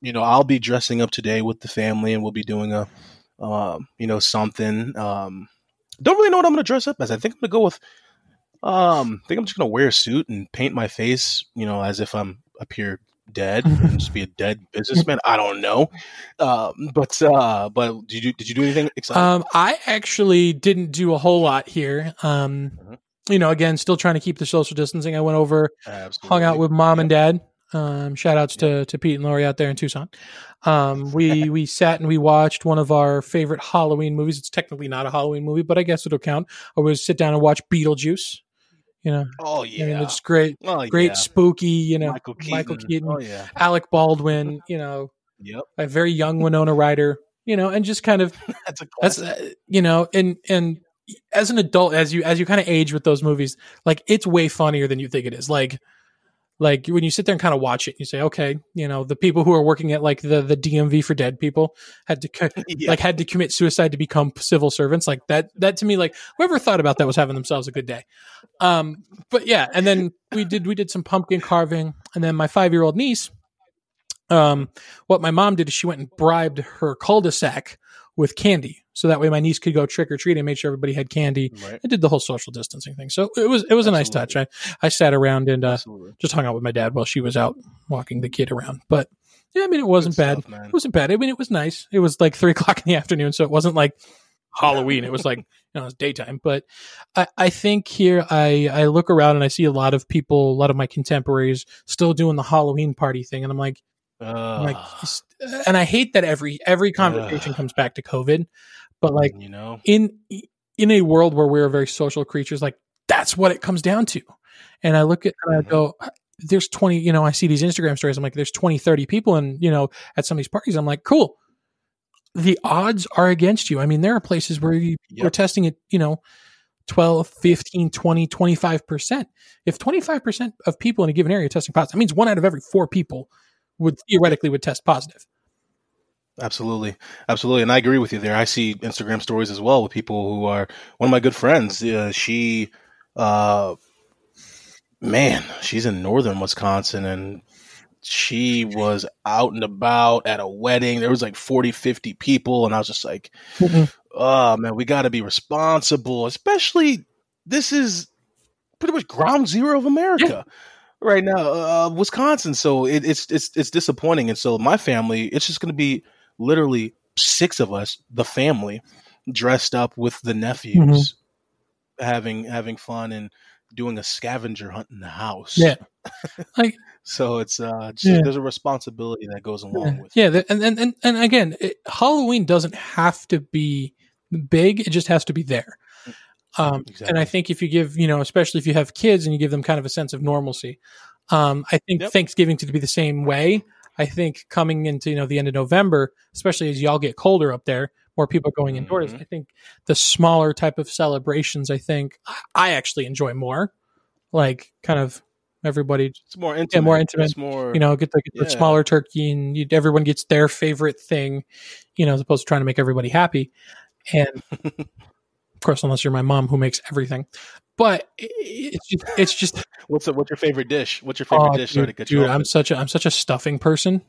you know, I'll be dressing up today with the family, and we'll be doing a, um, you know, something. Um, don't really know what I'm going to dress up as. I think I'm going to go with. Um, I think I'm just going to wear a suit and paint my face, you know, as if I'm appear dead (laughs) and just be a dead businessman. I don't know. Um, but uh, but did you did you do anything exciting? Um, I actually didn't do a whole lot here. Um, Mhm. you know, again, still trying to keep the social distancing. I went over, Absolutely. hung out with mom and dad. Um, shout outs to, to Pete and Lori out there in Tucson. Um, (laughs) we, we sat and we watched one of our favorite Halloween movies. It's technically not a Halloween movie, but I guess it'll count. I was sit down and watch Beetlejuice. You know, Oh I yeah. mean, it's great, oh, great yeah. spooky, you know, Michael Keaton. Michael Keaton, Oh yeah. Alec Baldwin, you know, Yep. a very young Winona Ryder, you know, and just kind of (laughs) That's a that's uh, you know and and as an adult as you as you kind of age with those movies like it's way funnier than you think it is like like when you sit there and kind of watch it you say okay you know the people who are working at like the the DMV for dead people had to co- (laughs) yeah. like had to commit suicide to become civil servants like that that to me like whoever thought about that was having themselves a good day um but yeah and then we did we did some pumpkin carving and then my 5-year-old niece um what my mom did is she went and bribed her cul-de-sac with candy so that way my niece could go trick or treat and made sure everybody had candy right. I did the whole social distancing thing so it was it was a nice touch I, I sat around and uh, just hung out with my dad while she was out walking the kid around but yeah I mean it wasn't Good bad stuff, it wasn't bad. I mean, it was nice. It was like three (laughs) o'clock in the afternoon, so it wasn't like Halloween. It was like you know, it was daytime. But I, I think here I I look around and I see a lot of people, a lot of my contemporaries, still doing the Halloween party thing, and I'm like, Like, and I hate that every every conversation Ugh. comes back to COVID, but like you know, in in a world where we're very social creatures, like that's what it comes down to. And I look at and I Mhm. go, there's 20, you know, I see these Instagram stories. I'm like, there's 20, 30 people and, you know, at some of these parties. I'm like, cool. The odds are against you. I mean, there are places where you Yep. are testing it, you know, 12, 15, 20, 25%. If 25% of people in a given area are testing positive, that means one out of every four people would theoretically would test positive. absolutely, absolutely, and I agree with you there. I see Instagram stories as well with people who are one of my good friends. Uh, she, uh, man, she's in northern Wisconsin, and she was out and about at a wedding. There was like 40, 50 people, and I was just like, Mhm. oh man, we got to be responsible. Especially this is pretty much ground zero of America right now, uh, Wisconsin. So it, it's it's it's disappointing. And so my family, it's just going to be literally six of us, the family, dressed up with the nephews, having having fun and doing a scavenger hunt in the house. Yeah. (laughs) Like, So it's uh, just, Yeah. there's a responsibility that goes along with. Yeah, the- and and and, and again, it, Halloween doesn't have to be big; it just has to be there. Um, And I think if you give, you know, especially if you have kids and you give them kind of a sense of normalcy, um, I think Yep. Thanksgiving to be the same way. I think coming into you know the end of November, especially as y'all get colder up there, more people are going indoors. Mhm. I think the smaller type of celebrations, I think I- actually enjoy more. Like kind of everybody It's more intimate. more intimate, It's more, you know, get the, get the Yeah. smaller turkey and you, everyone gets their favorite thing, you know, as opposed to trying to make everybody happy. And (laughs) Of course, unless you're my mom who makes everything. But (laughs) it's just, it's just What's the, what's your favorite dish? What's your favorite oh, dish? Dude, dude. I'm such a I'm such a stuffing person.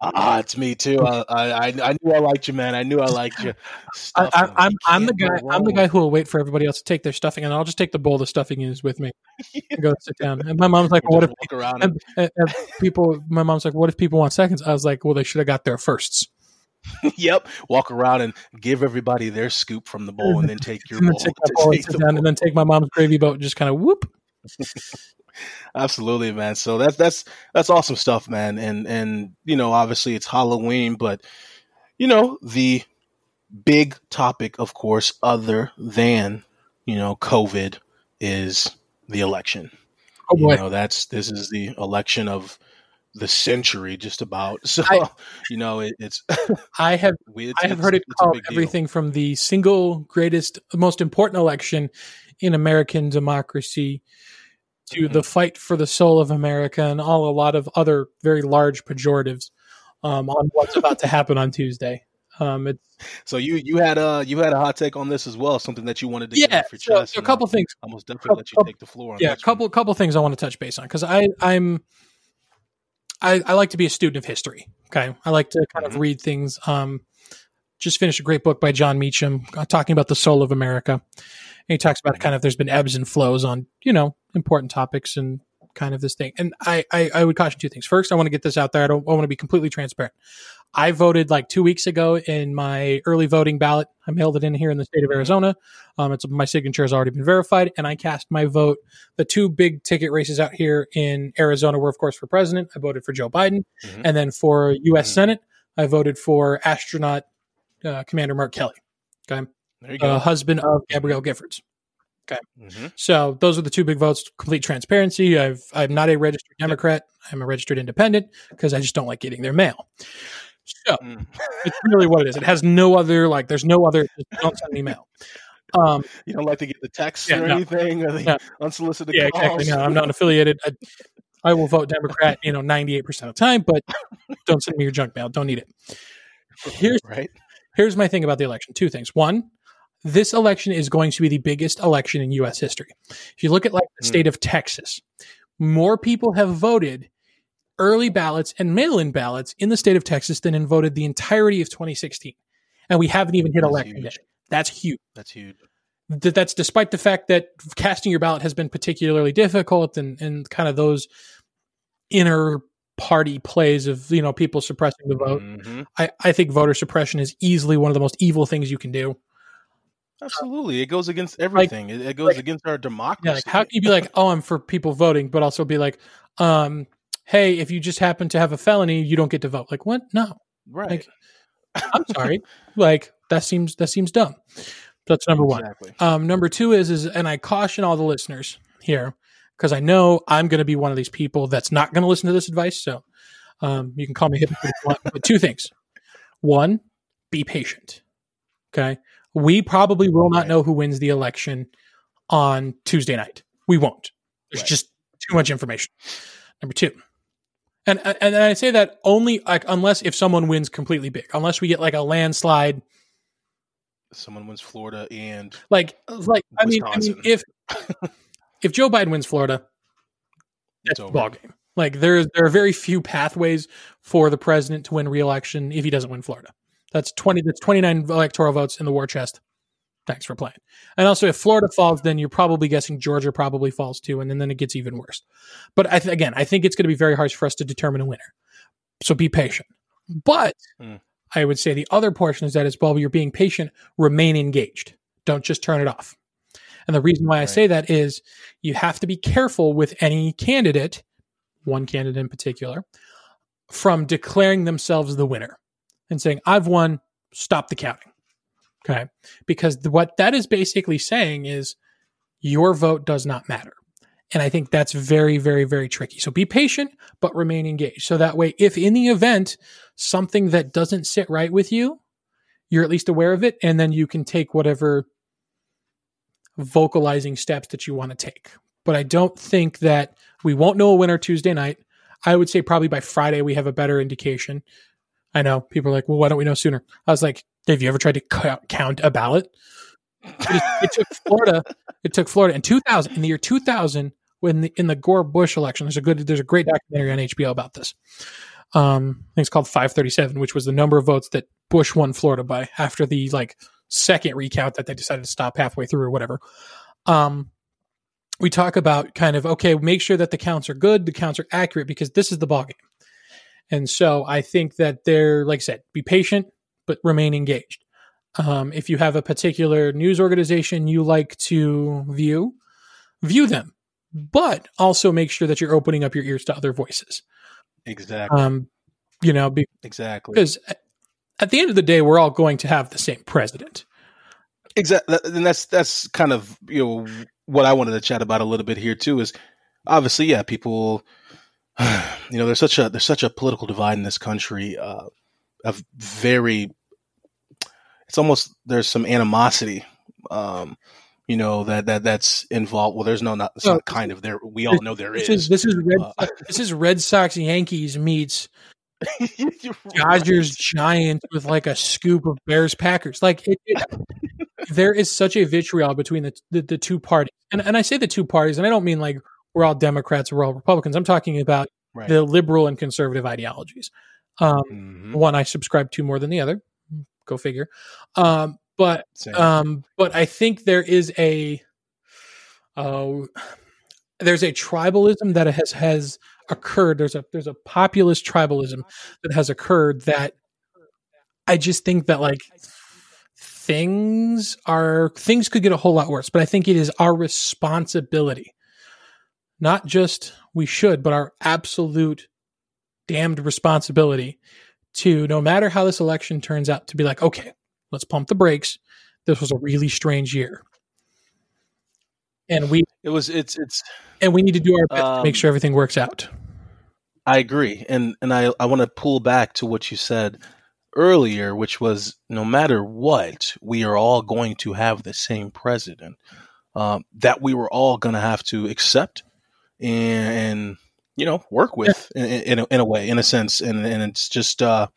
Ah, it's me too. I, I I knew I liked you, man. I knew I liked you. (laughs) I, Stuffing. I, I'm You I'm the guy I'm the guy who will wait for everybody else to take their stuffing, and I'll just take the bowl the stuffing is with me (laughs) and go sit down. And my mom's like, well, "What if just walk around and and, people?" My mom's like, "What if people want seconds?" I was like, "Well, they should have got there firsts. (laughs) yep, walk around and give everybody their scoop from the bowl, and then take your (laughs) and bowl. take (laughs) bowl and take sit the down, bowl. and then take my mom's gravy boat and just kind of whoop. Absolutely, man. So that's that's that's awesome stuff, man. And and you know, obviously it's Halloween, but you know, the big topic, of course, other than you know COVID, is the election. Oh You boy, know, that's this is the election of the century, just about. (laughs) So I- you know, it, it's, (laughs) I have it's I have heard it called big deal. everything from the single greatest, most important election in American democracy to Mm-hmm. the fight for the soul of America and all a lot of other very large pejoratives um, on what's about to happen on Tuesday. Um, it's So you you had a you had a hot take on this as well, something that you wanted to get yeah, off your so, chest. so a couple I'll- things. I'll most definitely let you take the floor. On Yeah, a this one. couple couple things I want to touch base on because I I'm I, I like to be a student of history. Okay, I like to kind of Mhm. read things. Um, just finished a great book by Jon Meacham uh, talking about the soul of America. And he talks about kind of there's been ebbs and flows on you know important topics and kind of this thing. And I I, I would caution two things. First, I want to get this out there. I don't I want to be completely transparent. I voted like two weeks ago in my early voting ballot. I mailed it in here in the state of Arizona. Um, it's my signature has already been verified, and I cast my vote. The two big ticket races out here in Arizona were, of course, for president. I voted for Joe Biden, Mhm. and then for U.S. Mhm. Senate, I voted for astronaut uh, Commander Mark Kelly, Okay. There you go. uh, husband of Gabrielle Giffords. Mhm. So those are the two big votes. Complete transparency. I've I'm not a registered Democrat. I'm a registered independent because I just don't like getting their mail. So Mm. it's really what it is. It has no other like. There's no other. Don't send me mail. Um, You don't like to get the texts Yeah, or no. anything, or the No. unsolicited yeah, calls. exactly. No, I'm not affiliated. I, I will vote Democrat. You know, 98 percent of the time, but don't send me your junk mail. Don't need it. Here's (laughs) right. here's my thing about the election. Two things. One, this election is going to be the biggest election in U.S. history. If you look at like the Hmm. state of Texas, more people have voted early ballots and mail-in ballots in the state of Texas than in voted the entirety of 2016, and we haven't even hit That's election huge. day. That's huge. That's huge. Th- That's despite the fact that casting your ballot has been particularly difficult and and kind of those inner party plays of you know people suppressing the vote. Mhm. I, I think voter suppression is easily one of the most evil things you can do. Absolutely, it goes against everything. it, it goes like- against our democracy. Yeah, like how can you be like, oh, I'm for people voting, but also be like, um, hey, if you just happen to have a felony, you don't get to vote. Like what? No, right? like, I'm sorry. (laughs) like that seems that seems dumb. That's number one. Exactly. Um, number two is is, and I caution all the listeners here because I know I'm going to be one of these people that's not going to listen to this advice. So um, you can call me hypocrite if you want. But two things: one, be patient. Okay, we probably will not Right. know who wins the election on Tuesday night. We won't. There's Right. just too much information. Number two. And, and I say that only like unless if someone wins completely big, unless we get like a landslide Someone wins Florida and like, like I mean, I mean, if (laughs) if Joe Biden wins Florida, it's that's a over. ball game. Like there's there are very few pathways for the president to win re-election if he doesn't win Florida. That's twenty. That's twenty nine electoral votes in the war chest. Thanks for playing. And also, if Florida falls, then you're probably guessing Georgia probably falls too, and then, then it gets even worse. But I th- again, I think it's going to be very hard for us to determine a winner. So be patient. But Hmm. I would say the other portion is that as well, you're being patient, remain engaged. Don't just turn it off. And the reason why I Right. say that is you have to be careful with any candidate, one candidate in particular, from declaring themselves the winner and saying, I've won, stop the counting. Okay. Because what that is basically saying is your vote does not matter. And I think that's very, very, very tricky. So be patient, but remain engaged. So that way, if in the event something that doesn't sit right with you, you're at least aware of it, and then you can take whatever vocalizing steps that you want to take. But I don't think that we won't know a winner Tuesday night. I would say probably by Friday we have a better indication. I know people are like, well, why don't we know sooner? I was like, have you ever tried to count, a ballot? It, it took Florida. It took Florida in 2000. In the year 2000, when the, in the Gore Bush election, there's a good, there's a great documentary on HBO about this. Um, I think it's called 537, which was the number of votes that Bush won Florida by after the like second recount that they decided to stop halfway through or whatever. Um, we talk about kind of okay, make sure that the counts are good, the counts are accurate because this is the ballgame. And so I think that they're like I said, be patient but remain engaged. Um, if you have a particular news organization you like to view, view them, but also make sure that you're opening up your ears to other voices. Exactly. Um, you know, be, exactly. because at the end of the day, we're all going to have the same president. Exactly, and that's that's kind of you know what I wanted to chat about a little bit here too. Is obviously, yeah, people, (sighs) you know, there's such a there's such a political divide in this country. Uh, of very, it's almost there's some animosity. Um, you know that that that's involved. Well, there's no not, it's No, not kind of there. We all know there This is. is this is Red, Uh, this is Red Sox Yankees meets (laughs) Dodgers right. Giants with like a scoop of Bears Packers. Like it, it- there is such a vitriol between the, the the two parties, and and I say the two parties, and I don't mean like we're all Democrats we're all Republicans. I'm talking about Right. the liberal and conservative ideologies. Um, Mhm. One I subscribe to more than the other. Go figure. Um, but um, but I think there is a uh, there's a tribalism that has has occurred. There's a there's a populist tribalism that has occurred that I just think that like things are things could get a whole lot worse. But I think it is our responsibility, not just we should, but our absolute damned responsibility to no matter how this election turns out to be like, okay, let's pump the brakes. This was a really strange year. And we it was. It's. It's. and we need to do our best to make Um, sure everything works out. I agree, and and I I want to pull back to what you said earlier, which was no matter what, we are all going to have the same president um, that we were all going to have to accept and, and you know work with in, in, a, in a way, in a sense, and and it's just uh,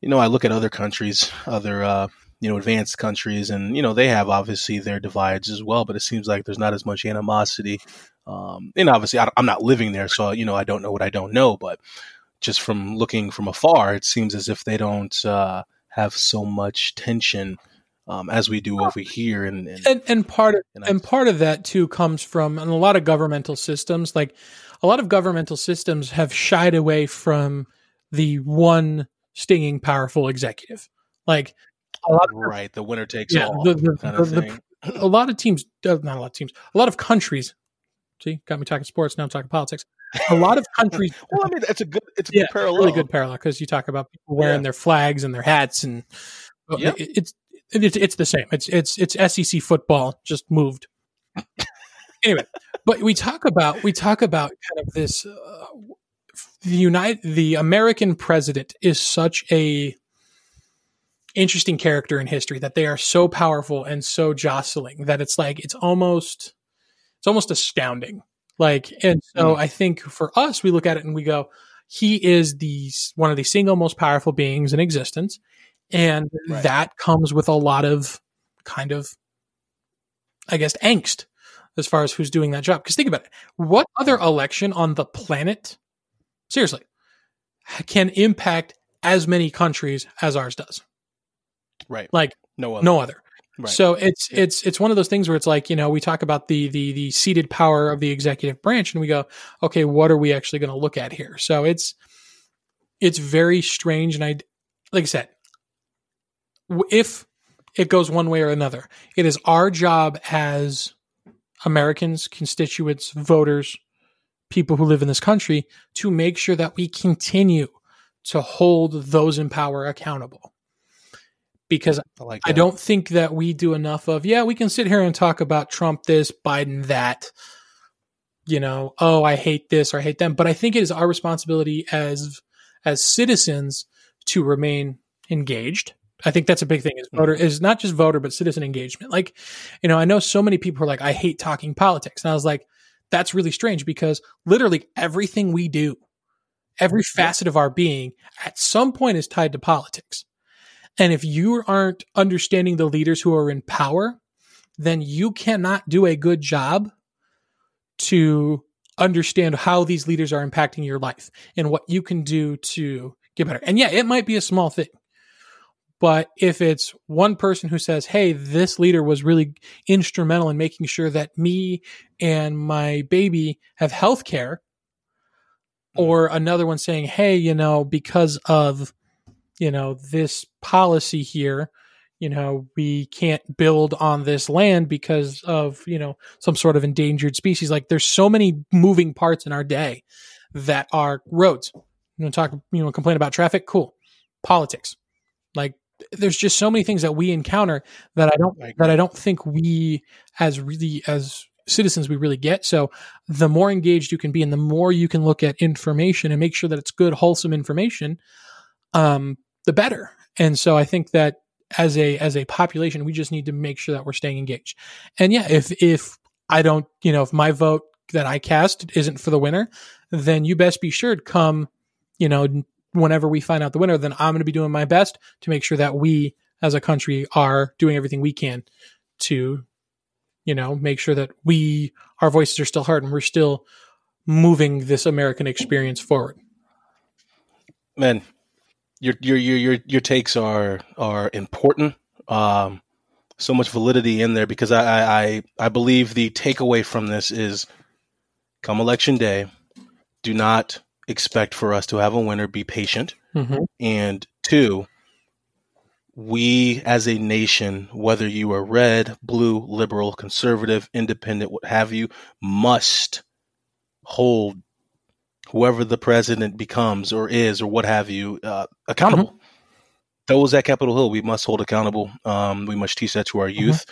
you know I look at other countries, other uh, you know advanced countries, and you know they have obviously their divides as well, but it seems like there's not as much animosity um, and obviously, I, am not living there, so you know I don't know what I don't know. But just from looking from afar, it seems as if they don't uh, have so much tension um, as we do over here. And, and, And and part of and I- and part of that too comes from and a lot of governmental systems like a lot of governmental systems have shied away from the one stinging powerful executive like a lot of right, the winner takes Yeah, all the- the- kind of the- a lot of teams uh, not a lot of teams a lot of countries see got me talking sports now i'm talking politics a lot of countries (laughs) well, I mean, it's a good, it's a yeah, good parallel. really good parallel because you talk about people wearing Yeah. their flags and their hats and Yep. it- it's it's it's the same. It's it's it's SEC football just moved. (laughs) anyway, but we talk about we talk about kind of this uh, the United the American president is such a interesting character in history that they are so powerful and so jostling that it's like it's almost it's almost astounding like and so i think for us we look at it and we go he is the one of the single most powerful beings in existence and Right. that comes with a lot of kind of i guess angst as far as who's doing that job because think about it what other election on the planet seriously can impact as many countries as ours does right. like No other. no other Right. so it's Yeah. it's it's one of those things where it's like you know we talk about the the the seated power of the executive branch and we go okay what are we actually going to look at here so it's it's very strange and i like i said if it goes one way or another it is our job as americans constituents voters people who live in this country to make sure that we continue to hold those in power accountable because I like. I don't think that we do enough of, yeah, we can sit here and talk about Trump this, Biden that, you know, oh, I hate this or I hate them. But I think it is our responsibility as as citizens to remain engaged. I think that's a big thing is voter mm-hmm. is not just voter, but citizen engagement. Like, you know, I know so many people are like, I hate talking politics. And I was like, that's really strange because literally everything we do, every facet of our being at some point is tied to politics. And if you aren't understanding the leaders who are in power then you cannot do a good job to understand how these leaders are impacting your life and what you can do to get better. And yeah, it might be a small thing. But if it's one person who says, Hey, this leader was really instrumental in making sure that me and my baby have health care, mm-hmm. or another one saying, Hey, you know, because of, you know, this policy here, you know, we can't build on this land because of, you know, some sort of endangered species. Like there's so many moving parts in our day that are roads. You know, talk, you know, complain about traffic. Cool. Politics. Like there's just so many things that we encounter that I don't, that I don't think we as really, as citizens we really get. So the more engaged you can be and the more you can look at information and make sure that it's good, wholesome information, um, the better. And so I think that as a as a population, we just need to make sure that we're staying engaged. And yeah, if if I don't, you know, if my vote that I cast isn't for the winner, then you best be sure to come, you know, whenever we find out the winner, then I'm going to be doing my best to make sure that we as a country are doing everything we can to, you know, make sure that we, our voices are still heard and we're still moving this American experience forward. Man, your your your your your takes are are important. Um, so much validity in there because I, I I believe the takeaway from this is, come election day, do not expect for us to have a winner. Be patient, mm-hmm. and two, we as a nation, whether you are red, blue, liberal, conservative, independent, what have you, must hold whoever the president becomes or is or what have you uh, accountable. Mm-hmm. Those at Capitol Hill, we must hold accountable. Um, we must teach that to our mm-hmm. youth,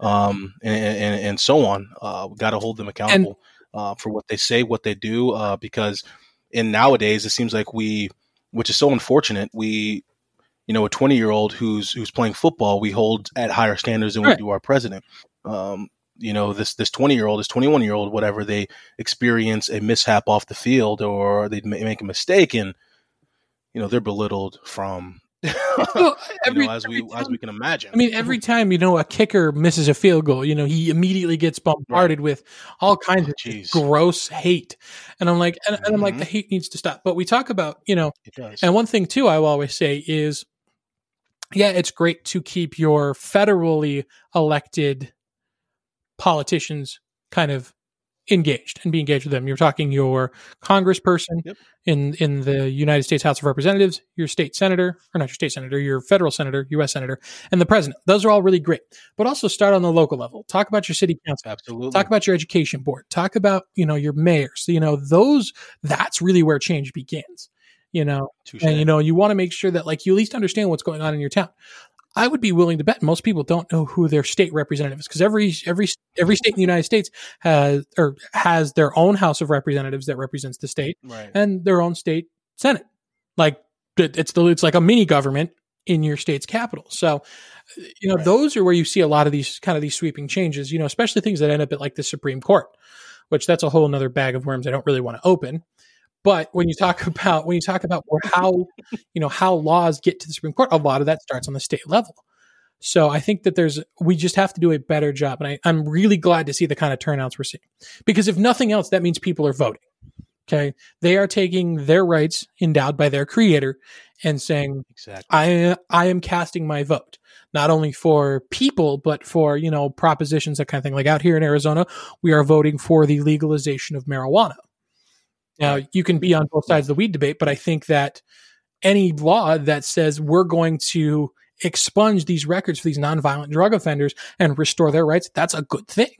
mm-hmm. um, and, and, and, so on. Uh, we got to hold them accountable and, uh, for what they say, what they do, uh, because in nowadays it seems like we, which is so unfortunate, we, you know, a twenty year old who's who's playing football, we hold at higher standards than right. we do our president. Um, you know this this 20 year old this 21 year old whatever they experience a mishap off the field or they make a mistake and you know they're belittled from (laughs) well, every, you know, as we time, as we can imagine. I mean, every time you know a kicker misses a field goal, you know he immediately gets bombarded right. with all kinds of Jeez. gross hate, and I'm like, and, and, I'm like, mm-hmm. the hate needs to stop. But we talk about, you know, and one thing too, I will always say is, yeah, it's great to keep your federally elected politicians kind of engaged and be engaged with them. You're talking your congressperson yep. in in the United States House of Representatives, your state senator, or not your state senator, your federal senator, U.S. senator, and the president. Those are all really great. But also start on the local level. Talk about your city council. Absolutely. Talk about your education board. Talk about you know your mayors. You know those. That's really where change begins. You know, Touché. and you know you want to make sure that like you at least understand what's going on in your town. I would be willing to bet most people don't know who their state representative is because every every every state in the United States has or has their own House of Representatives that represents the state right. and their own state Senate. Like it's the it's like a mini government in your state's capital. So, you know, right. those are where you see a lot of these kind of these sweeping changes. You know, especially things that end up at like the Supreme Court, which that's a whole another bag of worms I don't really want to open. But when you talk (laughs) about when you talk about how you know how laws get to the Supreme Court, a lot of that starts on the state level. So I think that there's we just have to do a better job, and I, I'm really glad to see the kind of turnouts we're seeing because if nothing else, that means people are voting. Okay, they are taking their rights endowed by their creator and saying, exactly. "I I am casting my vote." Not only for people, but for you know propositions that kind of thing. Like out here in Arizona, we are voting for the legalization of marijuana. Now, you can be on both sides of the weed debate, but I think that any law that says we're going to expunge these records for these nonviolent drug offenders and restore their rights, that's a good thing.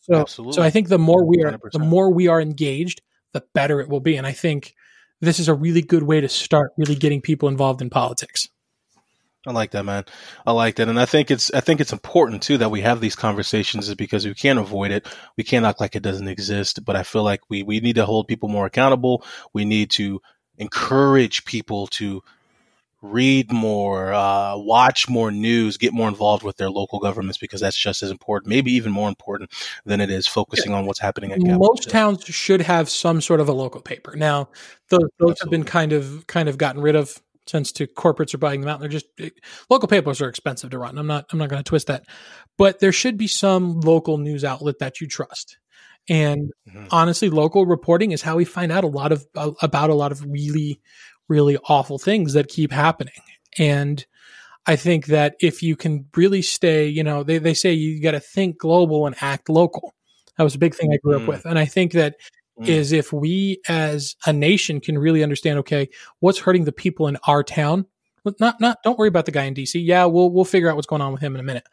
So, Absolutely. so I think the more we are, 100%. the more we are engaged, the better it will be. And I think this is a really good way to start really getting people involved in politics. I like that, man. I like that, and I think it's I think it's important too that we have these conversations, is because we can't avoid it. We can't act like it doesn't exist. But I feel like we we need to hold people more accountable. We need to encourage people to read more, uh, watch more news, get more involved with their local governments because that's just as important, maybe even more important than it is focusing yeah. on what's happening at Capitol Most towns should have some sort of a local paper. Now, those, those have been kind of kind of gotten rid of since to corporates are buying them out. They're just eh, local papers are expensive to run. I'm not I'm not going to twist that, but there should be some local news outlet that you trust. And Mhm. honestly, local reporting is how we find out a lot of uh, about a lot of really really awful things that keep happening. And I think that if you can really stay, you know, they, they say you got to think global and act local. That was a big thing I grew Mm. up with. And I think that Mm. is if we as a nation can really understand, okay, what's hurting the people in our town? Not, not, don't worry about the guy in DC. Yeah, we'll, we'll figure out what's going on with him in a minute.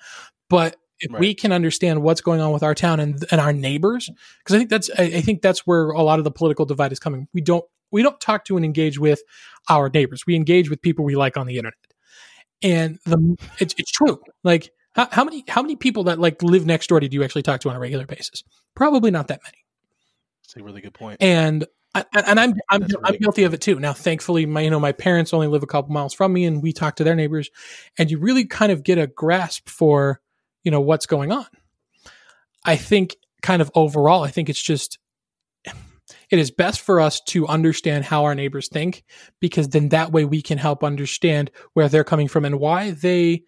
But if we can understand what's going on with our town and, and our neighbors, because I think that's, I, I think that's where a lot of the political divide is coming. We don't, we don't talk to and engage with our neighbors. We engage with people we like on the internet. And the, it's, it's true. Like, how, how many, how many people that like live next door do you actually talk to on a regular basis? Probably not that many That's a really good point. and I- and I'm I'm, That's I'm guilty of it too. Now, thankfully, my you know my parents only live a couple miles from me, and we talk to their neighbors, and you really kind of get a grasp for you know what's going on. I think kind of overall, I think it's just it is best for us to understand how our neighbors think because then that way we can help understand where they're coming from and why they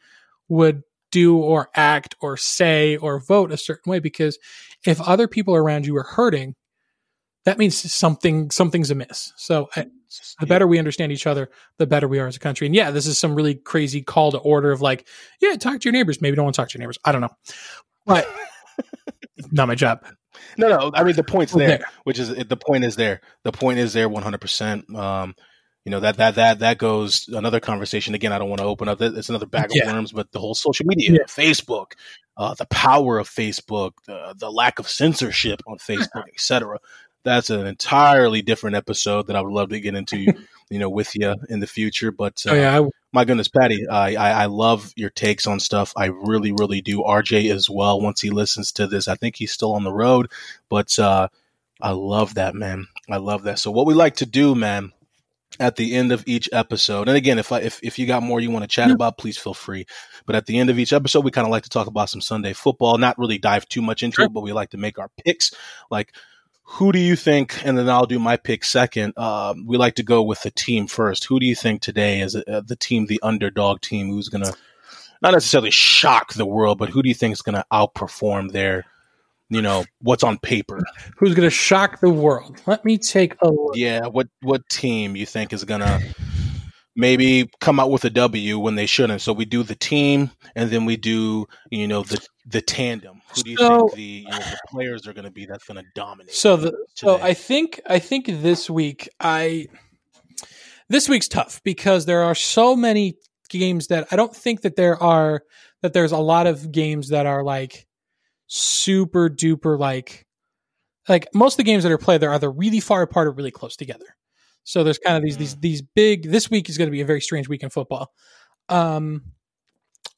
would do or act or say or vote a certain way because if other people around you are hurting that means something something's amiss so I, the better we understand each other the better we are as a country and yeah this is some really crazy call to order of like yeah talk to your neighbors maybe don't want to talk to your neighbors i don't know but (laughs) not my job No, no. I mean, the point's there, there. which is the point is there. The point is there, one hundred percent. Um, you know that that that that goes another conversation. Again, I don't want to open up. that- It's another bag of Yeah. worms, but the whole social media, Yeah. Facebook, uh, the power of Facebook, the the lack of censorship on Facebook, etc. That's an entirely different episode that I would love to get into. (laughs) you know, with you in the future, but uh, oh yeah I, my goodness, Patty, I, I I love your takes on stuff. I really, really do. RJ as well. Once he listens to this, I think he's still on the road, but uh, I love that, man. I love that. So, what we like to do, man, at the end of each episode, and again, if I if if you got more you want to chat Yeah. about, please feel free. But at the end of each episode, we kind of like to talk about some Sunday football. Not really dive too much into Sure. it, but we like to make our picks. Like, who do you think? And then I'll do my pick second. Um, we like to go with the team first. Who do you think today is uh, the team, the underdog team, who's gonna not necessarily shock the world, but who do you think is gonna outperform their, you know, what's on paper? who's going to shock the world let me take a look Yeah, what what team you think is gonna maybe come out with a W when they shouldn't? So we do the team, and then we do you know the the tandem. Who do you So- think the you know, the players are gonna be that's gonna dominate? So the so? I think I think this week I this week's tough because there are so many games that I don't think that there are that there's a lot of games that are like super duper like like most of the games that are played they're either really far apart or really close together. So there's kind of these these these big this week is going to be a very strange week in football. Um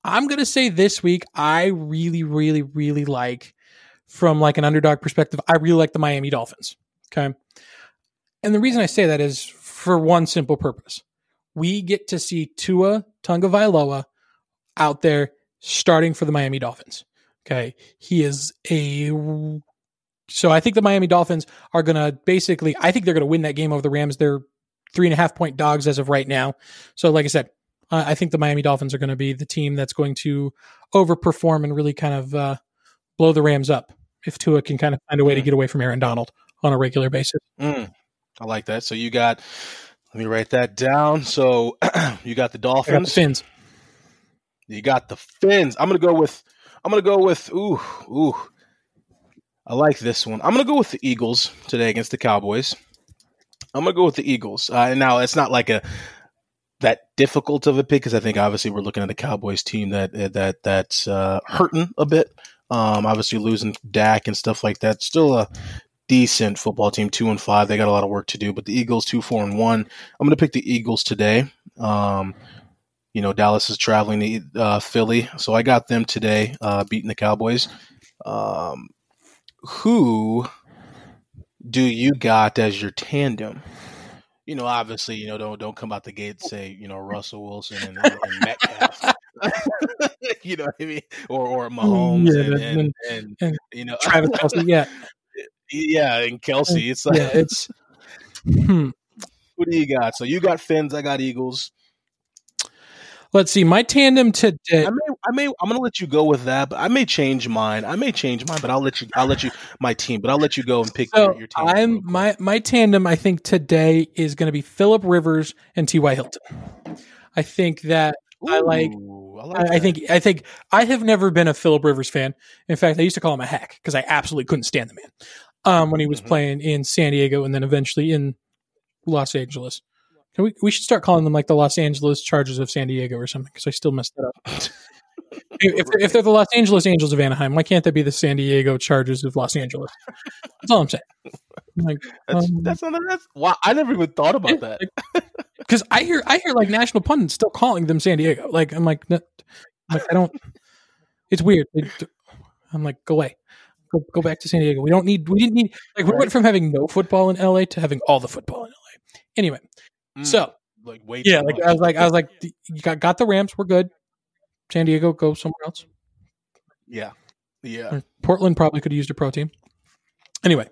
I'm going to say this week I really really really like from like an underdog perspective, I really like the Miami Dolphins. Okay. And the reason I say that is for one simple purpose. We get to see Tua Tagovailoa out there starting for the Miami Dolphins. Okay. He is a so I think the Miami Dolphins are gonna basically I think they're gonna win that game over the Rams. They're three and a half point dogs as of right now. So like I said, I I think the Miami Dolphins are going to be the team that's going to overperform and really kind of uh, blow the Rams up if Tua can kind of find a way to Mm. get away from Aaron Donald on a regular basis. Mm, I like that. So you got. Let me write that down. So (clears throat) you got the Dolphins. I got the Fins. You got the Fins. I'm gonna go with. I'm gonna go with. Ooh, ooh. I like this one. I'm gonna go with the Eagles today against the Cowboys. I'm gonna go with the Eagles. Uh, and now it's not like a that difficult of a pick because I think obviously we're looking at a Cowboys team that that that's uh, hurting a bit. Um, obviously losing Dak and stuff like that. Still a decent football team, two and five. They got a lot of work to do, but the Eagles two four and one. I'm gonna pick the Eagles today. Um, you know, Dallas is traveling to uh, Philly, so I got them today, uh, beating the Cowboys. Um, who do you got as your tandem? You know, obviously, you know, don't don't come out the gate and say, you know, Russell Wilson and, and, Metcalf. (laughs) (laughs) you know what I mean? Or or Mahomes Yeah, and, and, and, and you know Travis Kelce. (laughs) Yeah. yeah, and Kelce. It's like Yeah. It's. Hmm. who do you got? So you got Fins, I got Eagles. Let's see. My tandem today. I may, I may, I'm gonna let you go with that, but I may change mine. I may change mine, but I'll let you, I'll let you, my team, but I'll let you go and pick So your, your team. I'm my my tandem. I think today is going to be Philip Rivers and T.Y. Hilton. I think that I like- I, I, like I that. think I think I have never been a Philip Rivers fan. In fact, I used to call him a hack because I absolutely couldn't stand the man um, when he was Mhm. playing in San Diego and then eventually in Los Angeles. Can we we should start calling them like the Los Angeles Chargers of San Diego or something because I still messed that up. (laughs) if, if they're the Los Angeles Angels of Anaheim, why can't they be the San Diego Chargers of Los Angeles? That's all I'm saying. Like, that's, um, that's not that's wow. I never even thought about that. because I hear I hear like national pundits still calling them San Diego. Like I'm like, no, I'm like I don't. It's weird. I'm like, go away, go go back to San Diego. We don't need. We didn't need. Like we went from having no football in LA to having all the football in LA. Anyway, Mm, so like wait, yeah, like I was like I was like, you got got the Rams. We're good. San Diego, go somewhere else. yeah, yeah. Portland probably could have used a pro team. Anyway,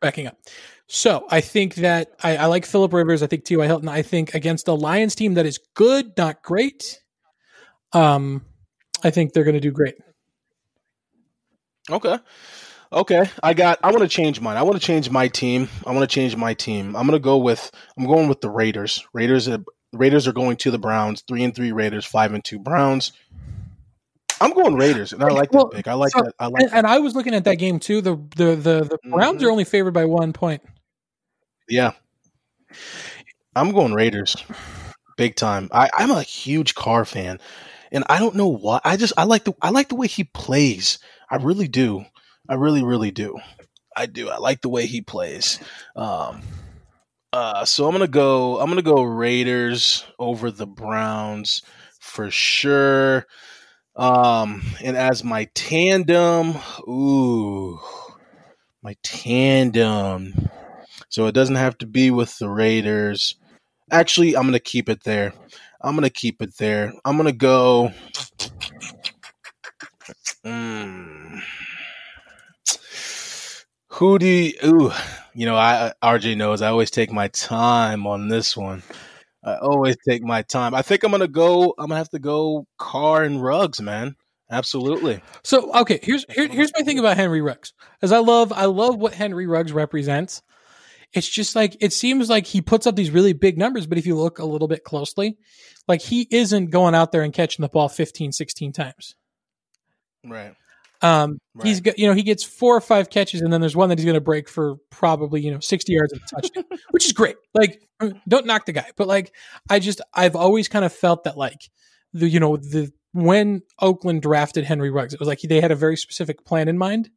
backing up. So I think that I, I like Philip Rivers. I think T.Y. Hilton. I think against a Lions team that is good, not great. Um, I think they're going to do great. Okay. Okay. I got I want to change mine. I want to change my team. I want to change my team. I'm gonna go with I'm going with the Raiders. Raiders Raiders are going to the Browns. Three and three Raiders, five and two Browns. I'm going Raiders, and I like that pick. I like so- that. I like And, and I was looking at that game too. The the the, the Browns Mhm. are only favored by one point. Yeah. I'm going Raiders. Big time. I, I'm a huge Carr fan. And I don't know why. I just I like the I like the way he plays. I really do. I really, really do. I do. I like the way he plays. Um uh so I'm gonna go I'm gonna go Raiders over the Browns for sure. Um and as my tandem, ooh my tandem. So it doesn't have to be with the Raiders. Actually, I'm to keep it there. I'm to keep it there. I'm to go. Mm. Who do you, ooh, you know, I RJ knows I always take my time on this one. I always take my time. I think I'm gonna go. I'm gonna have to go Carr and Ruggs, man. Absolutely. So okay, here's here, here's my thing about Henry Ruggs. As I love I love what Henry Ruggs represents. It's just like it seems like he puts up these really big numbers, but if you look a little bit closely, like he isn't going out there and catching the ball 15, 16 times. Right. Um, he's Right. got, you know, he gets four or five catches, and then there's one that he's going to break for probably you know sixty yards of a touchdown, (laughs) which is great. Like, don't knock the guy, but like, I just I've always kind of felt that like the you know the when Oakland drafted Henry Ruggs, it was like they had a very specific plan in mind,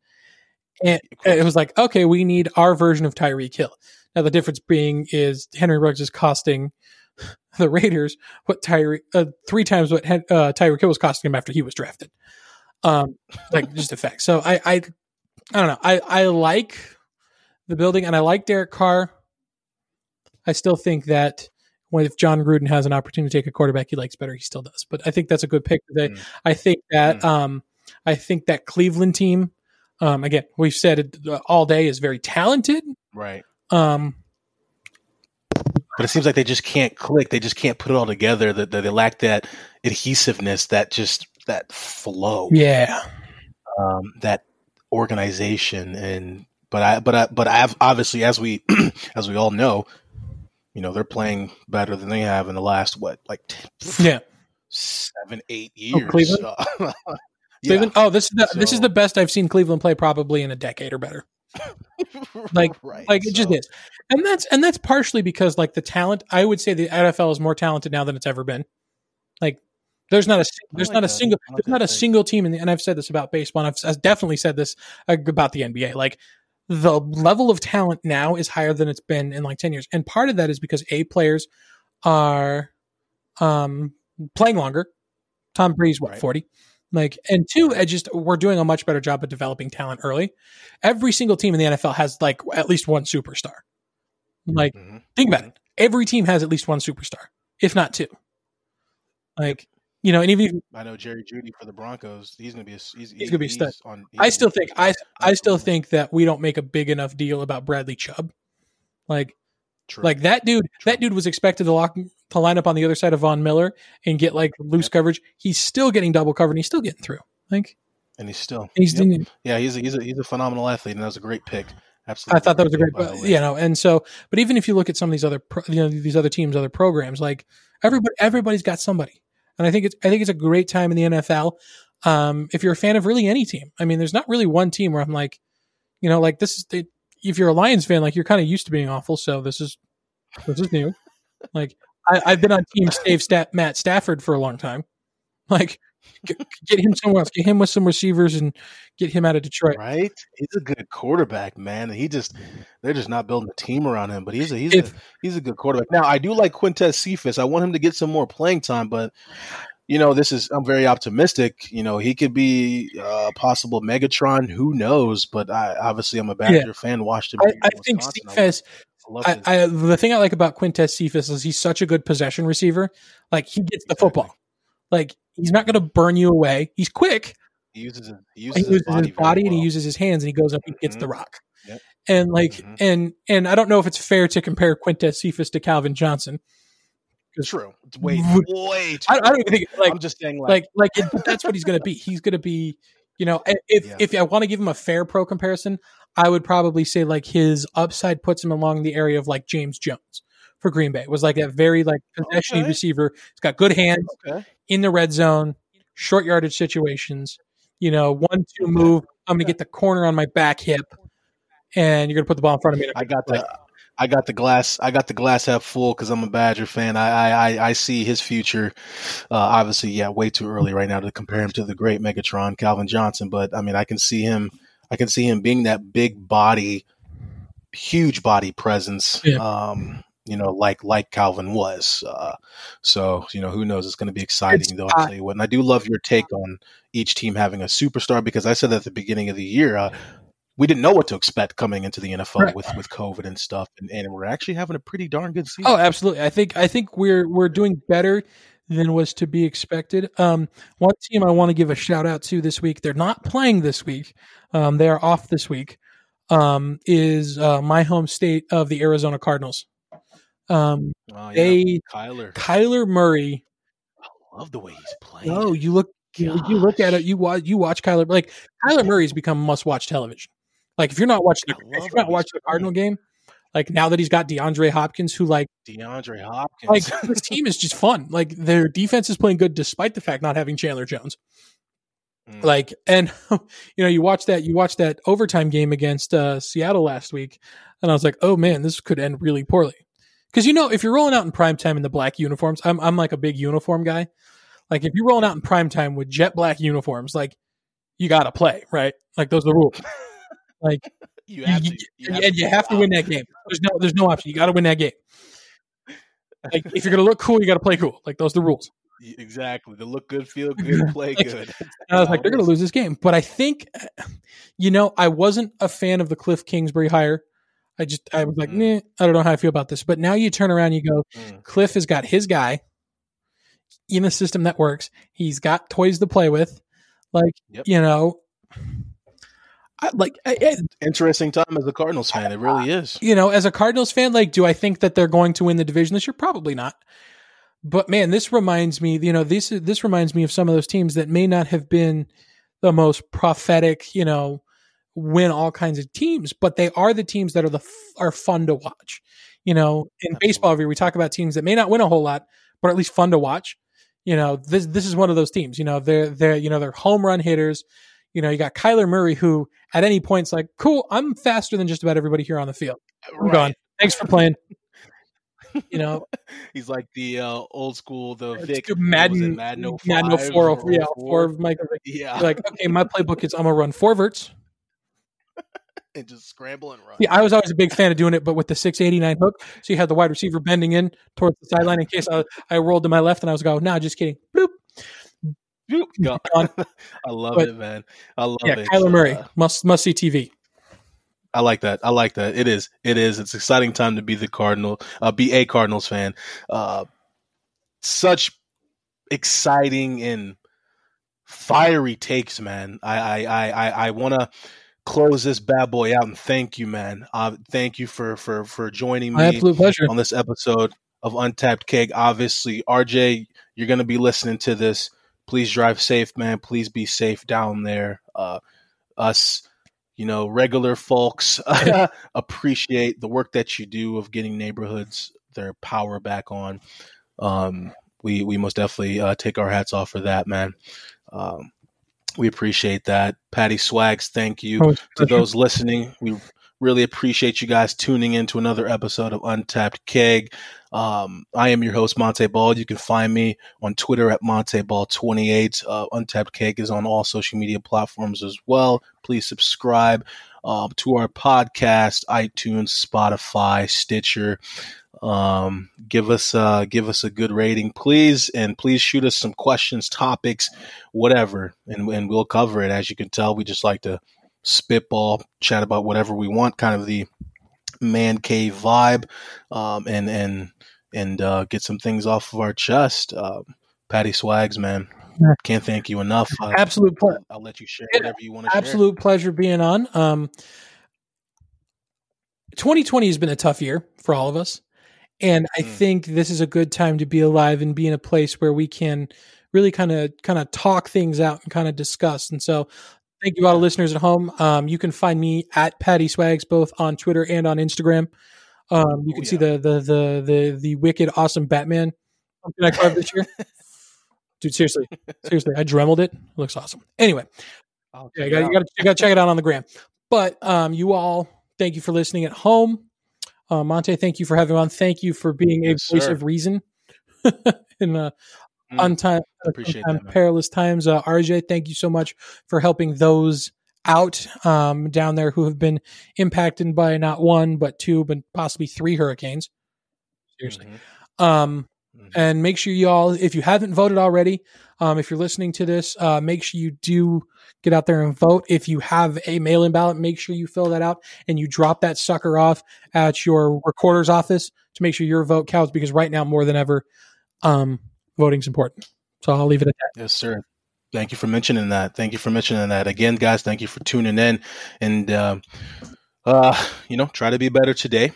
and it was like okay, we need our version of Tyreek Hill. Now the difference being is Henry Ruggs is costing (laughs) the Raiders what Tyreek uh, three times what uh, Tyreek Hill was costing him after he was drafted. Um, like just a fact. So I, I, I don't know. I, I like the building and I like Derek Carr. I still think that when if Jon Gruden has an opportunity to take a quarterback he likes better, he still does. But I think that's a good pick today. Mm. I think that, Mm. um, I think that Cleveland team, um, again, we've said it uh, all day is very talented. Right. Um, but it seems like they just can't click. They just can't put it all together. That that they lack that adhesiveness, that just that flow, yeah. um, that organization. And but I but I but I have obviously as we (clears throat) as we all know, you know they're playing better than they have in the last what like 10, Yeah. seven eight years. Cleveland? Uh, (laughs) yeah. Cleveland. Oh, this is the, this is the best I've seen Cleveland play probably in a decade or better. (laughs) like- right. like it just is and that's and that's partially because like the talent i would say the nfl is more talented now than it's ever been like there's not a there's like not a that. single like there's not a take. single team in the and i've said this about baseball and i've, I've definitely said this uh, about the nba like the level of talent now is higher than it's been in like 10 years and part of that is because a players are um playing longer tom brady's what Right. 40 like and two I just we're doing a much better job of developing talent early every single team in the nfl has like at least one superstar like Mhm. Think about it. Every team has at least one superstar, if not two. Like, you know, and even I know Jerry Jeudy for the Broncos. He's gonna be a, he's, He's gonna be a stud. on. I still think. I I still think that we don't make a big enough deal about Bradley Chubb. Like True. Like that dude, True. that dude was expected to lock to line up on the other side of Von Miller and get like loose Yep. coverage. He's still getting double covered and he's still getting through. Like and he's still he's Yep. doing yeah he's a, he's a he's a phenomenal athlete and that was a great pick. Absolutely, I thought that was a great, pick, by the but, way. you know, and so, but even if you look at some of these other, pro, you know, these other teams, other programs, like everybody, everybody's got somebody, and I think it's, I think it's a great time in the NFL. Um, if you're a fan of really any team, I mean, there's not really one team where I'm like, you know, like this is, they, if you're a Lions fan, like you're kind of used to being awful, so this is, this is new. like I, I've been on Team Stave Matt Stafford for a long time. Like, get, get him somewhere else, get him with some receivers, and get him out of Detroit. Right? He's a good quarterback, man. He just they're just not building a team around him. But he's a he's If- a he's a good quarterback. Now I do like Quintez Cephus. I want him to get some more playing time, but you know, this is I'm very optimistic. You know, he could be a possible Megatron. Who knows? But I obviously I'm a Badger fan. Watched him. I, I think Cephus. I, I the thing I like about Quintez Cephus is he's such a good possession receiver. Like he gets the Exactly. football. Like he's not going to burn you away. He's quick. he uses his, he He uses, uses his body, his body, very and he uses his hands and he goes up and gets the Mhm. rock. Yep. And like Mhm. and and I don't know if it's fair to compare Quintez Cephus to Calvin Johnson. True. It's way way. Too I, I don't even think like I'm just saying like, like like it, that's what he's going to be. He's going to be, you know, if Yeah. if I want to give him a fair pro comparison, I would probably say like his upside puts him along the area of like James Jones for Green Bay. It was like a very like possession Okay. receiver. He's got good hands okay. in the red zone, short yardage situations. You know, one two move. I'm going to get the corner on my back hip, and you're going to put the ball in front of me. I got the I got the glass I got the glass half full because I'm a Badger fan. I I, I, I see his future. Uh, obviously, yeah, way too early right now to compare him to the great Megatron Calvin Johnson. But I mean, I can see him. I can see him being that big body, huge body presence. Yeah. Um, you know, like like Calvin was. Uh, so you know, who knows? It's going to be exciting It's- though. I'll tell you what. And I do love your take on each team having a superstar because I said at the beginning of the year. Uh, we didn't know what to expect coming into the NFL Right. with, with COVID and stuff, and, and we're actually having a pretty darn good season. Oh, absolutely. I think I think we're we're doing better than was to be expected. Um, one team I want to give a shout out to this week. They're not playing this week. Um, they are off this week. Um, is uh, my home state of the Arizona Cardinals. Um, Oh, yeah. they Kyler, Kyler Murray. I love the way he's playing. Oh, you look you, you look at it. You watch you watch Kyler like Kyler Murray's become must watch television. Like if you're not watching I if you're not watching the Cardinal game, like now that he's got DeAndre Hopkins, who like DeAndre Hopkins. like this (laughs) team is just fun. Like their defense is playing good despite the fact not having Chandler Jones. Mm. Like and (laughs) you know you watch that you watch that overtime game against uh, Seattle last week, and I was like, oh man, this could end really poorly. Because you know if you're rolling out in prime time in the black uniforms, I'm I'm like a big uniform guy. Like if you're rolling out in prime time with jet black uniforms, like you got to play right. Like those are the rules. (laughs) Like you you, have you- to, you and, and you have to win that game. There's no there's no option. You got to win that game. Like if you're gonna look cool, you got to play cool. Like those are the rules. Exactly. To look good, feel good, (laughs) play good. I was like, they're going to lose this game. But I think, uh, you know, I wasn't a fan of the Cliff Kingsbury hire. I just, I was like, Mm. nah, I don't know how I feel about this. But now you turn around, you go, Mm. Cliff has got his guy in a system that works. He's got toys to play with. Like, Yep. you know, I, like, I, I- Interesting time as a Cardinals fan. It really is. you know, as a Cardinals fan, like, do I think that they're going to win the division this year? Probably not. But man, this reminds me, you know, this this reminds me of some of those teams that may not have been the most prophetic, you know, win all kinds of teams, but they are the teams that are the f- are fun to watch. You know, in baseball, we talk about teams that may not win a whole lot, but at least fun to watch. You know, this this is one of those teams. You know, they're they're you know they're home run hitters. You know, you got Kyler Murray, who at any point's like, cool, I'm faster than just about everybody here on the field. I'm gone. Thanks for playing. You know, (laughs) He's like the uh, old school, the Vick good what was Madden, Madden 05 Madden 04, or yeah, 04? four of Michael. (laughs) Yeah, You're like, okay, my playbook is I'm gonna run four verts. And just scramble and run. Yeah, I was always a big fan of doing it, but with the 689 hook, so you had the wide receiver bending in towards the sideline in case I, I rolled to my left and I was going, no, just kidding. Bloop. Boop, gone. Gone. (laughs) I love But- it, man. I love Yeah, it. Kyler Murray Uh, must must see TV. I like that. I like that. It is. It is. It's exciting time to be the Cardinal, uh, be a Cardinals fan. Uh, such exciting and fiery takes, man. I I I I, I want to close this bad boy out and thank you, man. Uh, thank you for for for joining My me absolute pleasure. on this episode of Untapped Keg. Obviously, RJ, you're going to be listening to this. Please drive safe, man. Please be safe down there. Uh, us, you know, regular folks (laughs) appreciate the work that you do of getting neighborhoods their power back on. Um, we we most definitely uh, take our hats off for that, man. Um, we appreciate that, Patty Swags. Thank you Oh, to those listening. We really appreciate you guys tuning in to another episode of Untapped Keg. Um, I am your host, Montee Ball. You can find me on Twitter at MonteeBall28. Uh, Untapped Keg is on all social media platforms as well. Please subscribe um, to our podcast, iTunes, Spotify, Stitcher. Um, give us uh, give us a good rating, please, and please shoot us some questions, topics, whatever, and and we'll cover it. As you can tell, we just like to spitball, chat about whatever we want, kind of the man cave vibe, um, and and and uh, get some things off of our chest. Um, Patty Swags, man, can't thank you enough. Uh, Absolute ple- I'll, I'll let you share whatever you want to share. absolute pleasure being on. Um, 2020 has been a tough year for all of us. And I Mm. think this is a good time to be alive and be in a place where we can really kind of kind of talk things out and kind of discuss. And so thank you all the listeners at home. Um, you can find me at Patty Swags both on Twitter and on Instagram. Um, you Oh, can see the the the the the wicked awesome Batman pumpkin I carved this year. (laughs) Dude, seriously, seriously, I dremeled it. It looks awesome. Anyway, yeah, you got out. you got you got to check it out on the gram. But um, you all, thank you for listening at home. Uh, Montee, thank you for having me on. Thank you for being Yes, a voice sir. of reason (laughs) in uh, Mm, untime, appreciate untime that, perilous times. Uh, RJ, thank you so much for helping those out um, down there who have been impacted by not one but two, but possibly three hurricanes. Seriously. Mhm. Um, Mhm. and make sure you all, if you haven't voted already, um, if you're listening to this, uh, make sure you do get out there and vote. If you have a mail-in ballot, make sure you fill that out and you drop that sucker off at your recorder's office to make sure your vote counts. Because right now, more than ever, um, voting's important. So I'll leave it at that. Yes, sir. Thank you for mentioning that. Thank you for mentioning that. Again, guys, thank you for tuning in. And, um, uh, you know, try to be better today,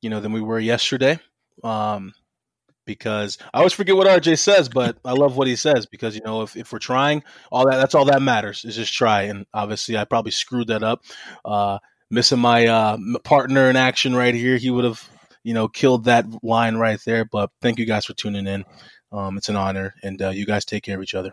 you know, than we were yesterday. Um, because I always forget what RJ says, but I love what he says because, you know, if, if we're trying, all that, that's all that matters is just try. And obviously, I probably screwed that up. Uh, missing my uh, partner in action right here. He would have, you know, killed that line right there. But thank you guys for tuning in. Um, it's an honor, and uh, you guys take care of each other.